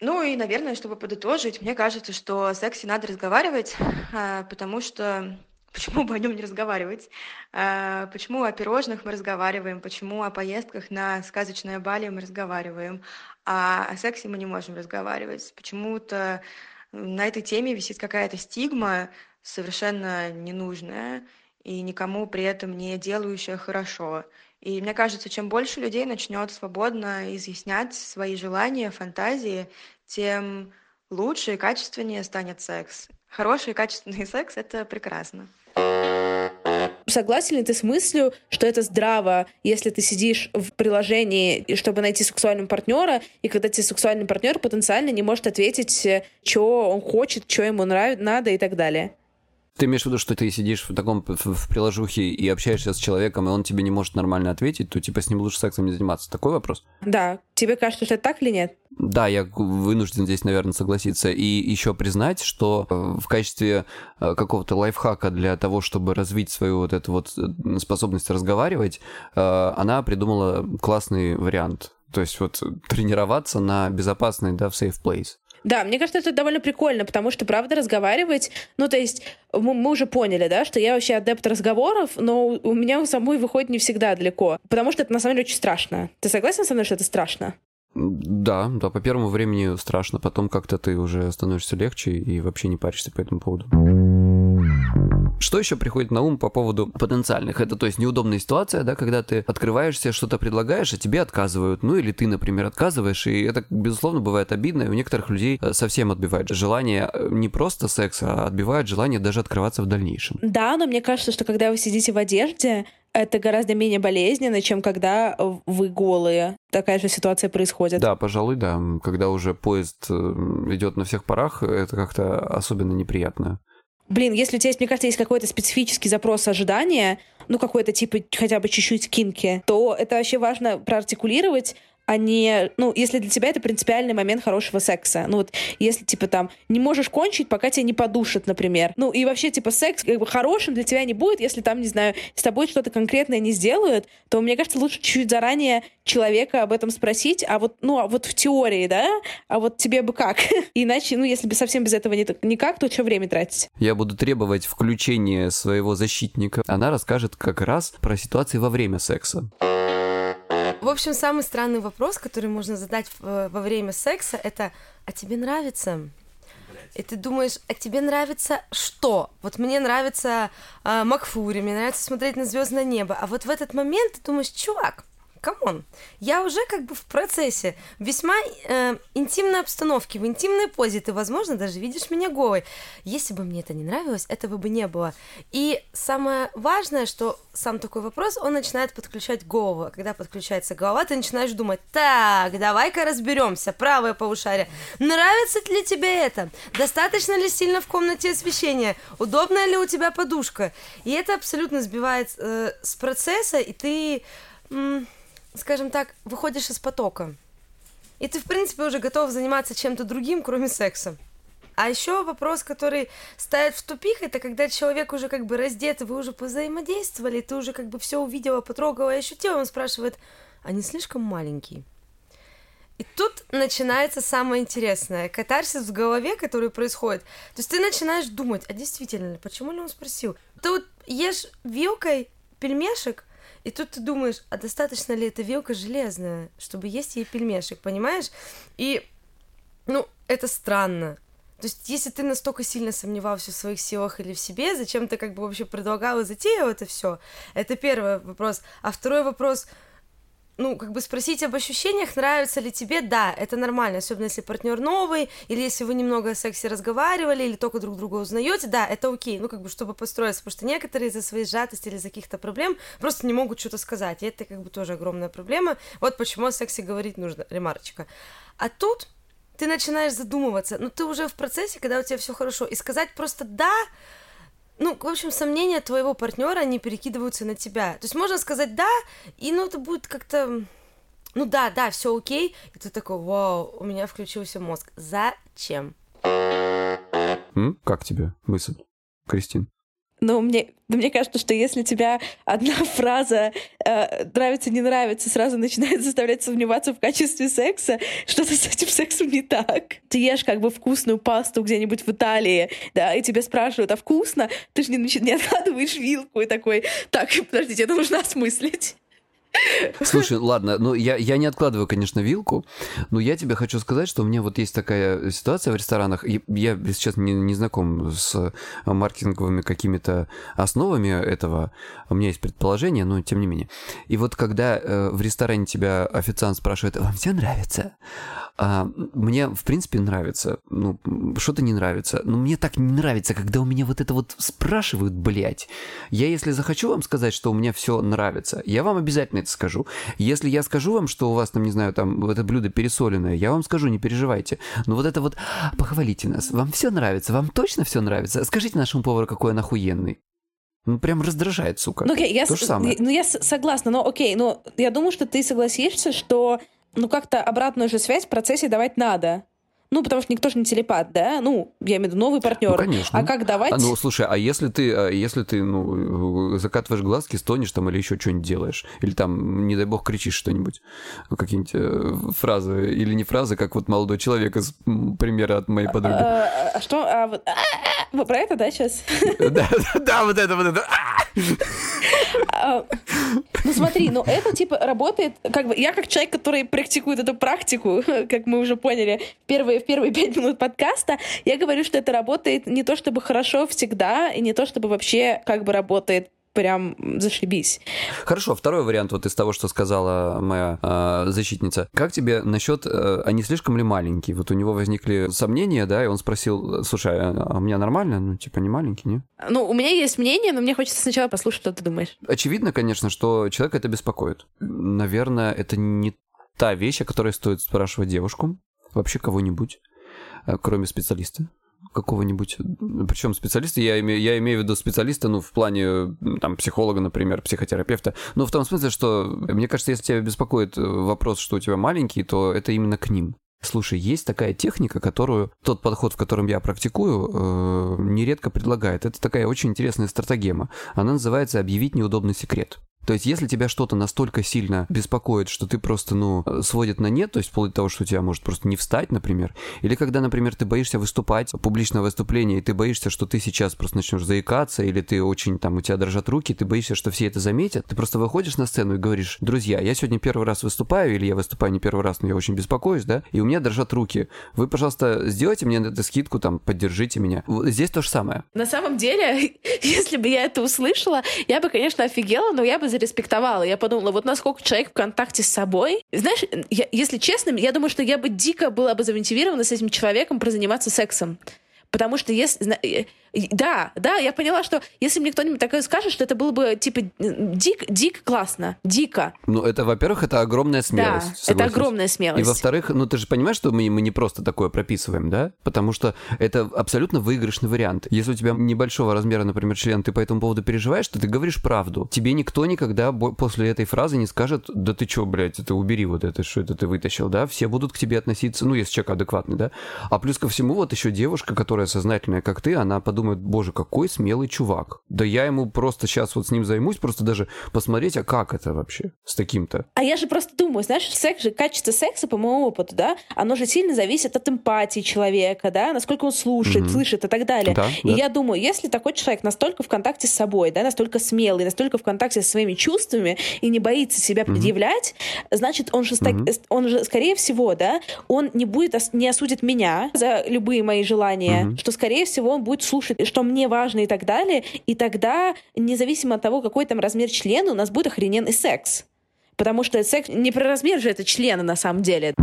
Speaker 5: Ну и, наверное, чтобы подытожить, мне кажется, что о сексе надо разговаривать, а, потому что почему бы о нем не разговаривать? А, почему о пирожных мы разговариваем? Почему о поездках на сказочное Бали мы разговариваем? А о сексе мы не можем разговаривать? Почему-то на этой теме висит какая-то стигма совершенно ненужная и никому при этом не делающая хорошо. И мне кажется, чем больше людей начнет свободно изъяснять свои желания, фантазии, тем лучше и качественнее станет секс. Хороший и качественный секс — это прекрасно.
Speaker 2: Согласен ли ты с мыслью, что это здраво, если ты сидишь в приложении, чтобы найти сексуального партнера, и когда тебе сексуальный партнер потенциально не может ответить, что он хочет, что ему нравится, надо и так далее?
Speaker 1: Ты имеешь в виду, что ты сидишь в таком в приложухе и общаешься с человеком, и он тебе не может нормально ответить, то типа с ним лучше сексом не заниматься. Такой вопрос?
Speaker 2: Да. Тебе кажется, что это так или нет?
Speaker 1: Да, я вынужден здесь, наверное, согласиться. И еще признать, что э, в качестве э, какого-то лайфхака для того, чтобы развить свою вот эту вот э, способность разговаривать, она придумала классный вариант. То есть вот тренироваться на безопасный, да, в safe place.
Speaker 2: Да, мне кажется, это довольно прикольно, потому что, правда, разговаривать, ну, то есть мы, мы уже поняли, да, что я вообще адепт разговоров, но у меня у самой выходит не всегда далеко, потому что это на самом деле очень страшно. Ты согласен со мной, что это страшно?
Speaker 1: Да, да, по первому времени страшно, потом как-то ты уже становишься легче и вообще не паришься по этому поводу. Что еще приходит на ум по поводу потенциальных? Это, то есть, неудобная ситуация, да, когда ты открываешься, что-то предлагаешь, а тебе отказывают. Ну, или ты, например, отказываешь, и это, безусловно, бывает обидно, и у некоторых людей э, совсем отбивает желание э, не просто секса, а отбивает желание даже открываться в дальнейшем.
Speaker 2: Да, но мне кажется, что когда вы сидите в одежде, это гораздо менее болезненно, чем когда вы голые. Такая же ситуация происходит.
Speaker 1: Да, пожалуй, да. Когда уже поезд э, идет на всех парах, это как-то особенно неприятно.
Speaker 2: Блин, если у тебя есть, мне кажется, есть какой-то специфический запрос ожидания, ну, какой-то типа хотя бы чуть-чуть кинки, то это вообще важно проартикулировать, а не, ну, если для тебя это принципиальный момент хорошего секса. Ну вот, если, типа, там, не можешь кончить, пока тебя не подушат, например. Ну, и вообще, типа, секс как бы хорошим для тебя не будет, если там, не знаю, с тобой что-то конкретное не сделают, то, мне кажется, лучше чуть-чуть заранее человека об этом спросить, а вот, ну, а вот в теории, да, а вот тебе бы как? Иначе, ну, если бы совсем без этого никак, то что время тратить?
Speaker 1: Я буду требовать включения своего защитника. Она расскажет как раз про ситуации во время секса.
Speaker 6: В общем, самый странный вопрос, который можно задать во время секса, это «А тебе нравится?» И ты думаешь, а тебе нравится что? Вот мне нравится э, Макфлурри, мне нравится смотреть на звездное небо. А вот в этот момент ты думаешь, чувак, come on, я уже как бы в процессе, весьма э, интимной обстановке, в интимной позе, ты, возможно, даже видишь меня голой. Если бы мне это не нравилось, этого бы не было. И самое важное, что сам такой вопрос, он начинает подключать голову. А когда подключается голова, ты начинаешь думать, так, давай-ка разберемся, правое полушарие, нравится ли тебе это? Достаточно ли сильно в комнате освещения? Удобная ли у тебя подушка? И это абсолютно сбивает э, с процесса, и ты... М- скажем так, выходишь из потока. и ты, в принципе, уже готов заниматься чем-то другим, кроме секса. А еще вопрос, который ставит в тупик, это когда человек уже как бы раздет, вы уже позаимодействовали, ты уже как бы все увидела, потрогала и ощутила, он спрашивает, а не слишком маленький? И тут начинается самое интересное. Катарсис в голове, который происходит. То есть ты начинаешь думать, а действительно, почему ли он спросил? Ты вот ешь вилкой пельмешек, и тут ты думаешь, а достаточно ли эта вилка железная, чтобы есть ей пельмешек, понимаешь? И, ну, это странно. То есть, если ты настолько сильно сомневался в своих силах или в себе, зачем ты как бы вообще предлагал и затеял это все? Это первый вопрос. А второй вопрос, ну, как бы спросить об ощущениях, нравится ли тебе, да, это нормально, особенно если партнер новый, или если вы немного о сексе разговаривали, или только друг друга узнаете, да, это окей, ну, как бы, чтобы построиться, потому что некоторые из-за своей сжатости или из-за каких-то проблем просто не могут что-то сказать, и это, как бы, тоже огромная проблема, вот почему о сексе говорить нужно, ремарочка. А тут ты начинаешь задумываться, ну ты уже в процессе, когда у тебя все хорошо, и сказать просто да, ну, в общем, сомнения твоего партнера, они перекидываются на тебя. То есть можно сказать да, и ну это будет как-то, ну да, да, все окей, и ты такой, вау, у меня включился мозг. Зачем?
Speaker 1: М? Как тебе мысль, Кристин?
Speaker 2: Но мне, мне кажется, что если тебя одна фраза э, нравится, не нравится, сразу начинает заставлять сомневаться в качестве секса, что-то с этим сексом не так. Ты ешь как бы вкусную пасту где-нибудь в Италии, да, и тебя спрашивают, а вкусно? Ты же не, не откладываешь вилку и такой, так, подождите, это нужно осмыслить.
Speaker 1: Слушай, ладно, ну я, я не откладываю, конечно, вилку, но я тебе хочу сказать, что у меня вот есть такая ситуация в ресторанах. Я, я сейчас не, не знаком с маркетинговыми какими-то основами этого. У меня есть предположение, но тем не менее. И вот когда э, в ресторане тебя официант спрашивает, вам все нравится? А, мне, в принципе, нравится. Ну, что-то не нравится. Но мне так не нравится, когда у меня вот это вот спрашивают, блядь. Я, если захочу вам сказать, что у меня все нравится, я вам обязательно это скажу. Если я скажу вам, что у вас там, не знаю, там это блюдо пересоленное, я вам скажу, не переживайте. Но вот это вот, похвалите нас, вам все нравится, вам точно все нравится? Скажите нашему повару, какой он охуенный. Ну, прям раздражает, сука.
Speaker 2: Ну, окей, я,
Speaker 1: То же самое.
Speaker 2: ну, я согласна, но окей, но я думаю, что ты согласишься, что ну как-то обратную же связь в процессе давать надо. Ну, потому что никто же не телепат, да? Ну, я имею в виду новый партнер.
Speaker 1: Ну, конечно.
Speaker 2: А как давать?
Speaker 1: А, ну, слушай, а если ты, а если ты, ну, закатываешь глазки, стонешь там или еще что-нибудь делаешь, или там, не дай бог, кричишь что-нибудь, какие-нибудь э, фразы, или не фразы, как вот молодой человек из примера от моей подруги.
Speaker 2: А, а что? А, вот, а, а, про это, да, сейчас?
Speaker 1: Да, да, вот это, вот это.
Speaker 2: Ну смотри, ну это типа работает, как бы я как человек, который практикует эту практику, как мы уже поняли, первые, в первые пять минут подкаста, я говорю, что это работает не то чтобы хорошо всегда, и не то чтобы вообще как бы работает прям зашибись.
Speaker 1: Хорошо, второй вариант вот из того, что сказала моя э, защитница. Как тебе насчет, э, а не слишком ли маленький? Вот у него возникли сомнения, да, и он спросил, слушай, а, а у меня нормально? Ну, типа, не маленький, не?
Speaker 2: Ну, у меня есть мнение, но мне хочется сначала послушать, что ты думаешь.
Speaker 1: Очевидно, конечно, что человек это беспокоит. Наверное, это не та вещь, о которой стоит спрашивать девушку, вообще кого-нибудь, э, кроме специалиста какого-нибудь, причем специалиста, я имею, я имею в виду специалиста, ну, в плане, там, психолога, например, психотерапевта, но в том смысле, что, мне кажется, если тебя беспокоит вопрос, что у тебя маленький, то это именно к ним. Слушай, есть такая техника, которую тот подход, в котором я практикую, э, нередко предлагает. Это такая очень интересная стратегема. Она называется «объявить неудобный секрет». То есть, если тебя что-то настолько сильно беспокоит, что ты просто, ну, сводит на нет, то есть вплоть до того, что у тебя может просто не встать, например, или когда, например, ты боишься выступать, публичное выступление, и ты боишься, что ты сейчас просто начнешь заикаться, или ты очень, там, у тебя дрожат руки, ты боишься, что все это заметят, ты просто выходишь на сцену и говоришь, друзья, я сегодня первый раз выступаю, или я выступаю не первый раз, но я очень беспокоюсь, да, и у меня дрожат руки. Вы, пожалуйста, сделайте мне на это скидку, там, поддержите меня. Здесь то же самое.
Speaker 2: На самом деле, если бы я это услышала, я бы, конечно, офигела, но я бы зареспектовала. Я подумала, вот насколько человек в контакте с собой. Знаешь, я, если честно, я думаю, что я бы дико была бы замотивирована с этим человеком прозаниматься сексом. Потому что если Да, да, я поняла, что если мне кто-нибудь такое скажет, что это было бы типа дик, дик классно, дико.
Speaker 1: Ну, это, во-первых, это огромная смелость.
Speaker 2: Да, это огромная смелость.
Speaker 1: И во-вторых, ну ты же понимаешь, что мы, мы не просто такое прописываем, да? Потому что это абсолютно выигрышный вариант. Если у тебя небольшого размера, например, член, ты по этому поводу переживаешь, то ты говоришь правду. Тебе никто никогда после этой фразы не скажет, да ты чё, блядь, это убери вот это, что это ты вытащил, да? Все будут к тебе относиться, ну, если человек адекватный, да? А плюс ко всему, вот еще девушка, которая сознательная, как ты, она подумает, боже, какой смелый чувак. Да я ему просто сейчас вот с ним займусь, просто даже посмотреть, а как это вообще с таким-то?
Speaker 2: А я же просто думаю, знаешь, секс же, качество секса, по моему опыту, да, оно же сильно зависит от эмпатии человека, да, насколько он слушает,
Speaker 1: Мгм.
Speaker 2: слышит и так далее.
Speaker 1: Да,
Speaker 2: и
Speaker 1: да.
Speaker 2: я думаю, если такой человек настолько в контакте с собой, да, настолько смелый, настолько в контакте со своими чувствами и не боится себя предъявлять, значит, он же,
Speaker 1: Мгм.
Speaker 2: он же, скорее всего, да, он не будет, не осудит меня за любые мои желания,
Speaker 1: Мгм.
Speaker 2: что, скорее всего, он будет слушать, что мне важно и так далее, и тогда, независимо от того, какой там размер члена, у нас будет охрененный секс. Потому что секс не про размер же это члена на самом деле.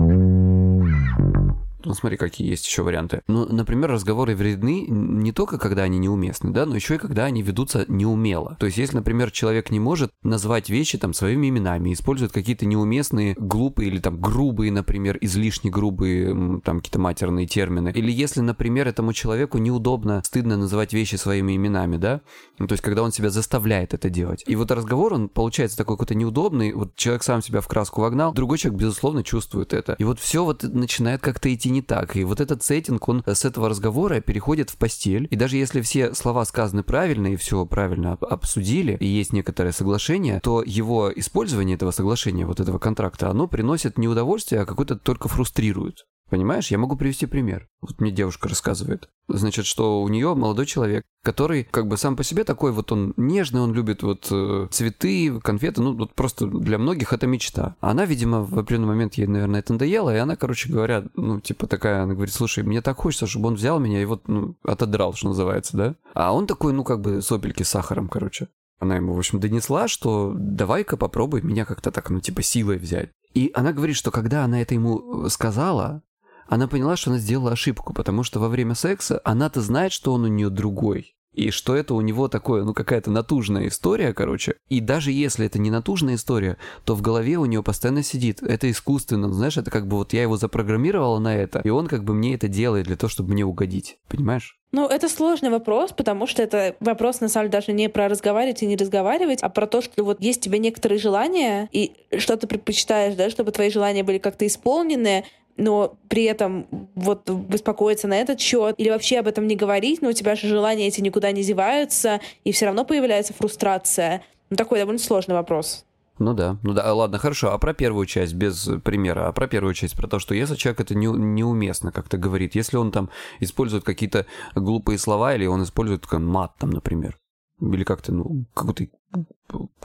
Speaker 1: Ну, смотри, какие есть еще варианты. Ну, например, разговоры вредны не только когда они неуместны, да, но еще и когда они ведутся неумело. То есть, если, например, человек не может назвать вещи там своими именами, использует какие-то неуместные, глупые или там грубые, например, излишне грубые там какие-то матерные термины, или если, например, этому человеку неудобно, стыдно называть вещи своими именами, да, ну, то есть, когда он себя заставляет это делать. И вот разговор, он получается такой какой-то неудобный, вот человек сам себя в краску вогнал, другой человек, безусловно, чувствует это. И вот все вот начинает как-то идти не так. И вот этот сеттинг, он с этого разговора переходит в постель. И даже если все слова сказаны правильно и все правильно об- обсудили, и есть некоторое соглашение, то его использование этого соглашения, вот этого контракта, оно приносит не удовольствие, а какое-то только фрустрирует. Понимаешь, я могу привести пример. Вот мне девушка рассказывает. Значит, что у нее молодой человек, который как бы сам по себе такой вот он нежный, он любит вот э, цветы, конфеты, ну вот просто для многих это мечта. Она, видимо, в определенный момент ей, наверное, это надоело, и она, короче говоря, ну типа такая, она говорит, слушай, мне так хочется, чтобы он взял меня и вот, ну, отодрал, что называется, да? А он такой, ну как бы сопельки с сахаром, короче. Она ему, в общем, донесла, что давай-ка попробуй меня как-то так, ну, типа, силой взять. И она говорит, что когда она это ему э, сказала, она поняла, что она сделала ошибку, потому что во время секса она-то знает, что он у нее другой. И что это у него такое, ну, какая-то натужная история, короче. И даже если это не натужная история, то в голове у нее постоянно сидит. Это искусственно, знаешь, это как бы вот я его запрограммировала на это, и он как бы мне это делает для того, чтобы мне угодить. Понимаешь?
Speaker 2: Ну, это сложный вопрос, потому что это вопрос, на самом деле, даже не про разговаривать и не разговаривать, а про то, что вот есть у тебя некоторые желания, и что ты предпочитаешь, да, чтобы твои желания были как-то исполнены, но при этом вот беспокоиться на этот счет или вообще об этом не говорить, но у тебя же желания эти никуда не зеваются, и все равно появляется фрустрация. Ну, такой довольно сложный вопрос.
Speaker 1: Ну да, ну да, ладно, хорошо. А про первую часть без примера, а про первую часть про то, что если человек это не, неуместно как-то говорит, если он там использует какие-то глупые слова или он использует как, мат там, например, или как-то, ну, какую-то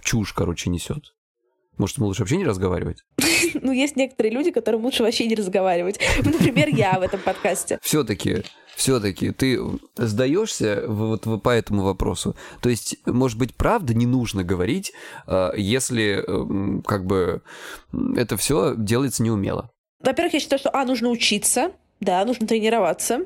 Speaker 1: чушь, короче, несет. Может, ему лучше вообще не разговаривать?
Speaker 2: Ну, есть некоторые люди, которым лучше вообще не разговаривать. Ну, Например, я в этом подкасте.
Speaker 1: Все-таки, все-таки ты сдаешься вот по этому вопросу. То есть, может быть, правда не нужно говорить, э, если э, как бы это все делается неумело.
Speaker 2: Во-первых, я считаю, что, а, нужно учиться, да, нужно тренироваться,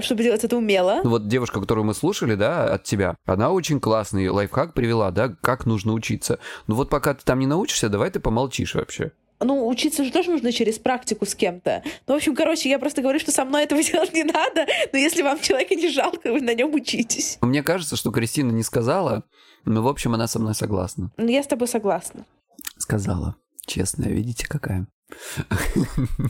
Speaker 2: чтобы делать это умело.
Speaker 1: Ну, Вот девушка, которую мы слушали, да, от тебя, она очень классный лайфхак привела, да, как нужно учиться. Ну вот пока ты там не научишься, давай ты помолчишь вообще.
Speaker 2: Ну, учиться же тоже нужно через практику с кем-то. Ну, в общем, короче, я просто говорю, что со мной этого делать не надо, но если вам человека не жалко, вы на нем учитесь.
Speaker 1: Мне кажется, что Кристина не сказала, но, в общем, она со мной согласна.
Speaker 2: Ну, Я с тобой согласна.
Speaker 1: Сказала. Честная, видите, какая.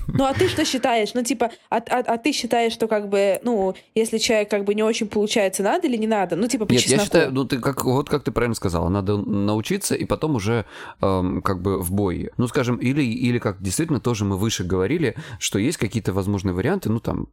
Speaker 2: Ну, а ты что считаешь? Ну, типа, а, а- а ты считаешь, что как бы, ну, если человек как бы не очень получается, надо или не надо? Ну, типа, по
Speaker 1: Нет, я
Speaker 2: чесноку.
Speaker 1: считаю, ну ты как вот как ты правильно сказала, надо научиться и потом уже эм, как бы в бой. Ну, скажем, или или как действительно тоже мы выше говорили, что есть какие-то возможные варианты, ну там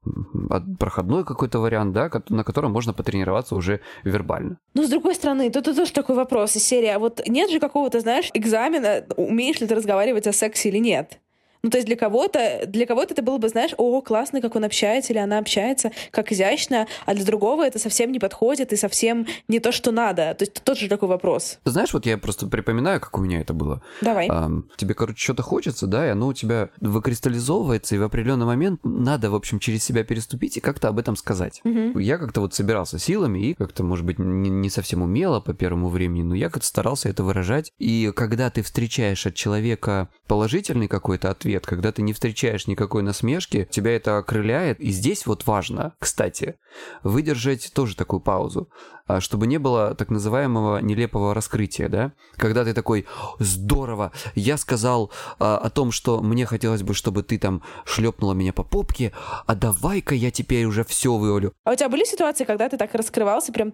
Speaker 1: проходной какой-то вариант, да, на котором можно потренироваться уже вербально.
Speaker 2: Ну, с другой стороны, тут тоже такой вопрос из серии. А вот нет же какого-то, знаешь, экзамена, умеешь ли ты разговаривать о сексе или нет? Ну, то есть для кого-то, для кого-то это было бы, знаешь, о, классно, как он общается или она общается, как изящно, а для другого это совсем не подходит и совсем не то, что надо. То есть тот же такой вопрос.
Speaker 1: Ты знаешь, вот я просто припоминаю, как у меня это было.
Speaker 2: Давай.
Speaker 1: Ам, тебе, короче, что-то хочется, да, и оно у тебя выкристаллизовывается, и в определенный момент надо, в общем, через себя переступить и как-то об этом сказать.
Speaker 2: Мгм.
Speaker 1: Я как-то вот собирался силами и как-то, может быть, не, не совсем умело по первому времени, но я как-то старался это выражать. И когда ты встречаешь от человека положительный какой-то ответ, когда ты не встречаешь никакой насмешки, тебя это окрыляет. И здесь вот важно, кстати, выдержать тоже такую паузу, а, чтобы не было так называемого нелепого раскрытия, да? Когда ты такой, здорово, я сказал а, о том, что мне хотелось бы, чтобы ты там шлепнула меня по попке, а давай-ка я теперь уже все вывалю.
Speaker 2: А у тебя были ситуации, когда ты так раскрывался прям?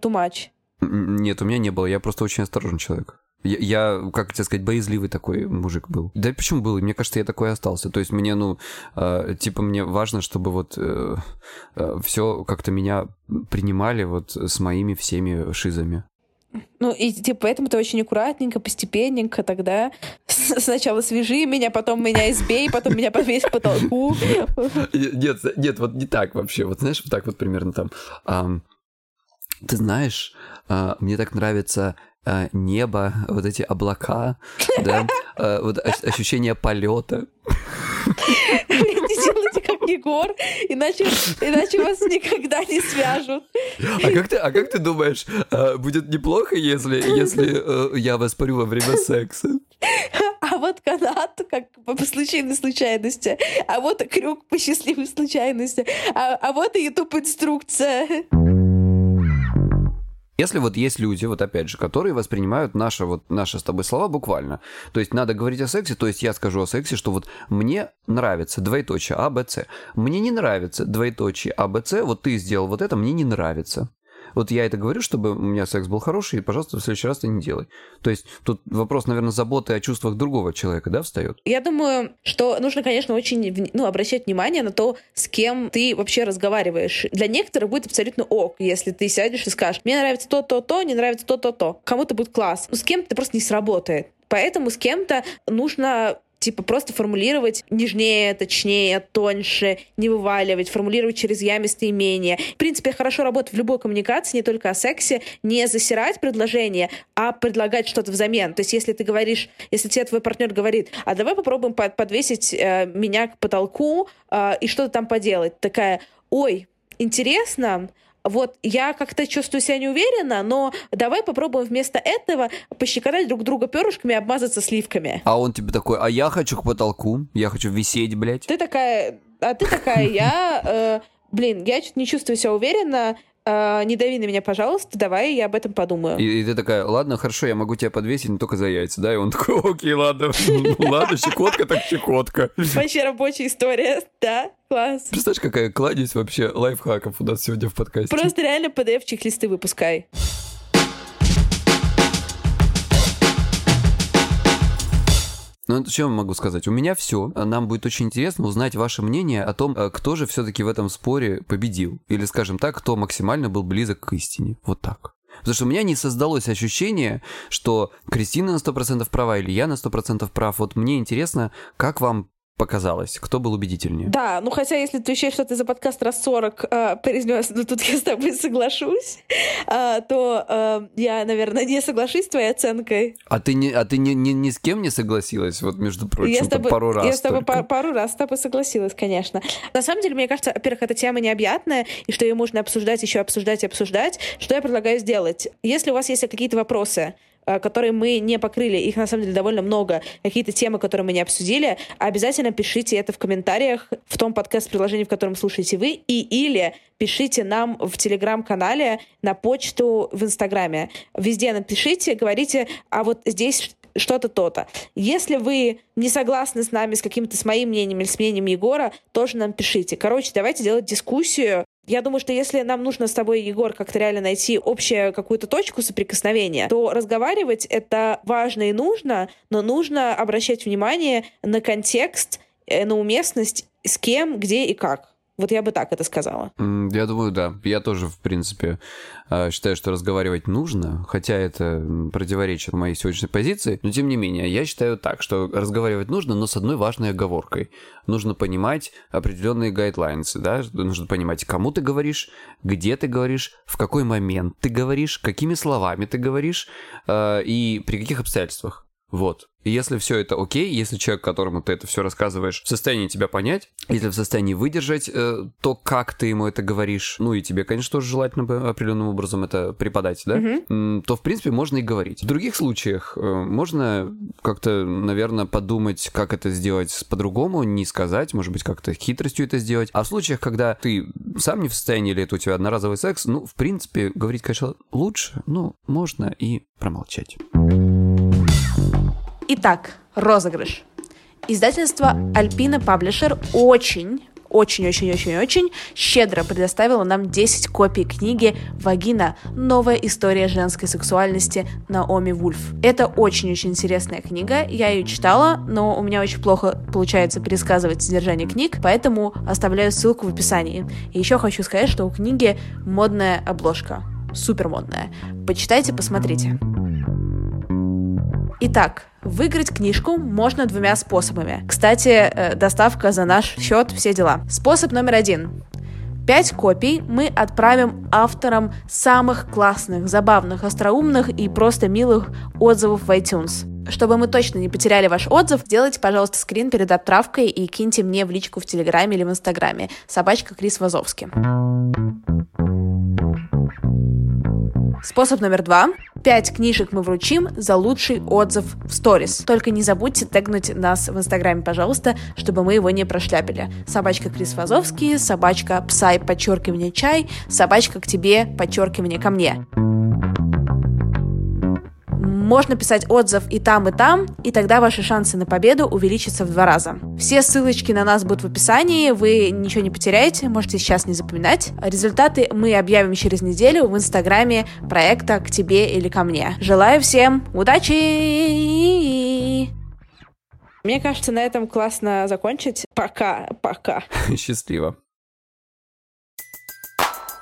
Speaker 1: Н- Нет, у меня не было, я просто очень осторожный человек. Я, я, как тебе сказать, боязливый такой мужик был. Да и почему был? Мне кажется, я такой остался. То есть мне, ну, э, типа, мне важно, чтобы вот все как-то меня принимали вот с моими всеми шизами.
Speaker 2: Ну, и типа поэтому ты очень аккуратненько, постепенненько тогда. Сначала свяжи меня, потом меня избей, потом меня повесь к потолку.
Speaker 1: Нет, нет, вот не так вообще. Вот знаешь, вот так вот примерно там. ам, ты знаешь, а, мне так нравится а, небо, вот эти облака, да, а, вот ощ- ощущение полета.
Speaker 2: Не делайте как Егор, иначе, иначе вас никогда не свяжут.
Speaker 1: А как ты, а как ты думаешь, а, будет неплохо, если, если э, я воспарю во время секса?
Speaker 2: А вот канат, как по по случайной случайности. А вот крюк по счастливой случайности. А, а вот и YouTube-инструкция.
Speaker 1: Если вот есть люди, вот опять же, которые воспринимают наши, вот, наши с тобой слова буквально, то есть надо говорить о сексе, то есть я скажу о сексе, что вот мне нравится двоеточие А, Б, С. Мне не нравится двоеточие А, Б, С, вот ты сделал вот это, мне не нравится. Вот я это говорю, чтобы у меня секс был хороший, и, пожалуйста, в следующий раз ты не делай. То есть тут вопрос, наверное, заботы о чувствах другого человека, да, встает?
Speaker 2: Я думаю, что нужно, конечно, очень ну, обращать внимание на то, с кем ты вообще разговариваешь. Для некоторых будет абсолютно ок, если ты сядешь и скажешь, мне нравится то, то, то, не нравится то, то, то. Кому-то будет класс. Но с кем-то это просто не сработает. Поэтому с кем-то нужно типа просто формулировать нежнее, точнее, тоньше, не вываливать, формулировать через я местоимение. В принципе, хорошо работать в любой коммуникации, не только о сексе, не засирать предложение, а предлагать что-то взамен. То есть, если ты говоришь, если тебе твой партнер говорит, а давай попробуем под- подвесить э, меня к потолку э, и что-то там поделать. Такая, ой, интересно, вот я как-то чувствую себя неуверенно, но давай попробуем вместо этого пощекотать друг друга перышками и обмазаться сливками.
Speaker 1: А он тебе такой, а я хочу к потолку, я хочу висеть, блядь.
Speaker 2: Ты такая, а ты такая, я, э, блин, я что-то не чувствую себя уверенно, э, не дави на меня, пожалуйста, давай я об этом подумаю.
Speaker 1: И, и ты такая, ладно, хорошо, я могу тебя подвесить, но только за яйца, да? И он такой, окей, ладно, ладно, щекотка так щекотка.
Speaker 2: Вообще рабочая история, да, класс.
Speaker 1: Представляешь, какая кладезь вообще лайфхаков у нас сегодня в подкасте?
Speaker 2: Просто реально PDF-чек-листы выпускай.
Speaker 1: Ну, что я могу сказать? У меня все. Нам будет очень интересно узнать ваше мнение о том, э, кто же все-таки в этом споре победил. Или, скажем так, кто максимально был близок к истине. Вот так. Потому что у меня не создалось ощущение, что Кристина на 100% права или я на 100% прав. Вот мне интересно, как вам показалось, кто был убедительнее.
Speaker 2: Да, ну хотя если ты считаешь, что ты за подкаст раз 40 э, произнес, ну тут я с тобой соглашусь, э, то э, я, наверное, не соглашусь с твоей оценкой.
Speaker 1: А ты, не, а ты ни, ни, ни с кем не согласилась, вот между прочим,
Speaker 2: я с тобой,
Speaker 1: пару раз
Speaker 2: я с тобой пар- пару раз с тобой согласилась, конечно. На самом деле, мне кажется, во-первых, эта тема необъятная, и что ее можно обсуждать, еще обсуждать и обсуждать. Что я предлагаю сделать? Если у вас есть какие-то вопросы, которые мы не покрыли, их на самом деле довольно много, какие-то темы, которые мы не обсудили, обязательно пишите это в комментариях в том подкаст-приложении, в котором слушаете вы, и или пишите нам в телеграм-канале, на почту, в инстаграме. Везде напишите, говорите, а вот здесь что-то то-то. Если вы не согласны с нами, с каким-то с моим мнением или с мнением Егора, тоже нам пишите. Короче, давайте делать дискуссию. Я думаю, что если нам нужно с тобой, Егор, как-то реально найти общую какую-то точку соприкосновения, то разговаривать это важно и нужно, но нужно обращать внимание на контекст, э, на уместность, с кем, где и как. Вот я бы так это сказала.
Speaker 1: Я думаю, да. Я тоже, в принципе, а, считаю, что разговаривать нужно, хотя это противоречит моей сегодняшней позиции, но тем не менее, я считаю так, что разговаривать нужно, но с одной важной оговоркой. Нужно понимать определенные гайдлайнсы, да, нужно понимать, кому ты говоришь, где ты говоришь, в какой момент ты говоришь, какими словами ты говоришь а, и при каких обстоятельствах. Вот. И если все это окей, если человек, которому ты это все рассказываешь, в состоянии тебя понять, если в состоянии выдержать э, то, как ты ему это говоришь, ну и тебе, конечно, тоже желательно бы определенным образом это преподать, да, mm-hmm. то, в принципе, можно и говорить. В других случаях э, можно как-то, наверное, подумать, как это сделать по-другому, не сказать, может быть, как-то хитростью это сделать. А в случаях, когда ты сам не в состоянии, или это у тебя одноразовый секс, ну, в принципе, говорить, конечно, лучше, но можно и промолчать.
Speaker 2: Итак, розыгрыш. Издательство Альпина Паблишер очень очень-очень-очень-очень щедро предоставила нам 10 копий книги «Вагина. Новая история женской сексуальности» Наоми Вульф. Это очень-очень интересная книга, я ее читала, но у меня очень плохо получается пересказывать содержание книг, поэтому оставляю ссылку в описании. И еще хочу сказать, что у книги модная обложка, супер модная. Почитайте, посмотрите. Итак, Выиграть книжку можно двумя способами. Кстати, э, доставка за наш счет, все дела. Способ номер один. Пять копий мы отправим авторам самых классных, забавных, остроумных и просто милых отзывов в iTunes. Чтобы мы точно не потеряли ваш отзыв, сделайте, пожалуйста, скрин перед отправкой и киньте мне в личку в Телеграме или в Инстаграме. Собачка Крис Вазовский. Способ номер два. Пять книжек мы вручим за лучший отзыв в сторис. Только не забудьте тегнуть нас в Инстаграме, пожалуйста, чтобы мы его не прошляпили. Собачка Крис Вазовский, собачка Псай, подчеркивание чай, собачка к тебе, подчеркивание ко мне. Можно писать отзыв и там, и там, и тогда ваши шансы на победу увеличатся в два раза. Все ссылочки на нас будут в описании, вы ничего не потеряете, можете сейчас не запоминать. Результаты мы объявим через неделю в инстаграме проекта «К тебе или ко мне». Желаю всем удачи! Мне кажется, на этом классно закончить. Пока, пока.
Speaker 1: Счастливо.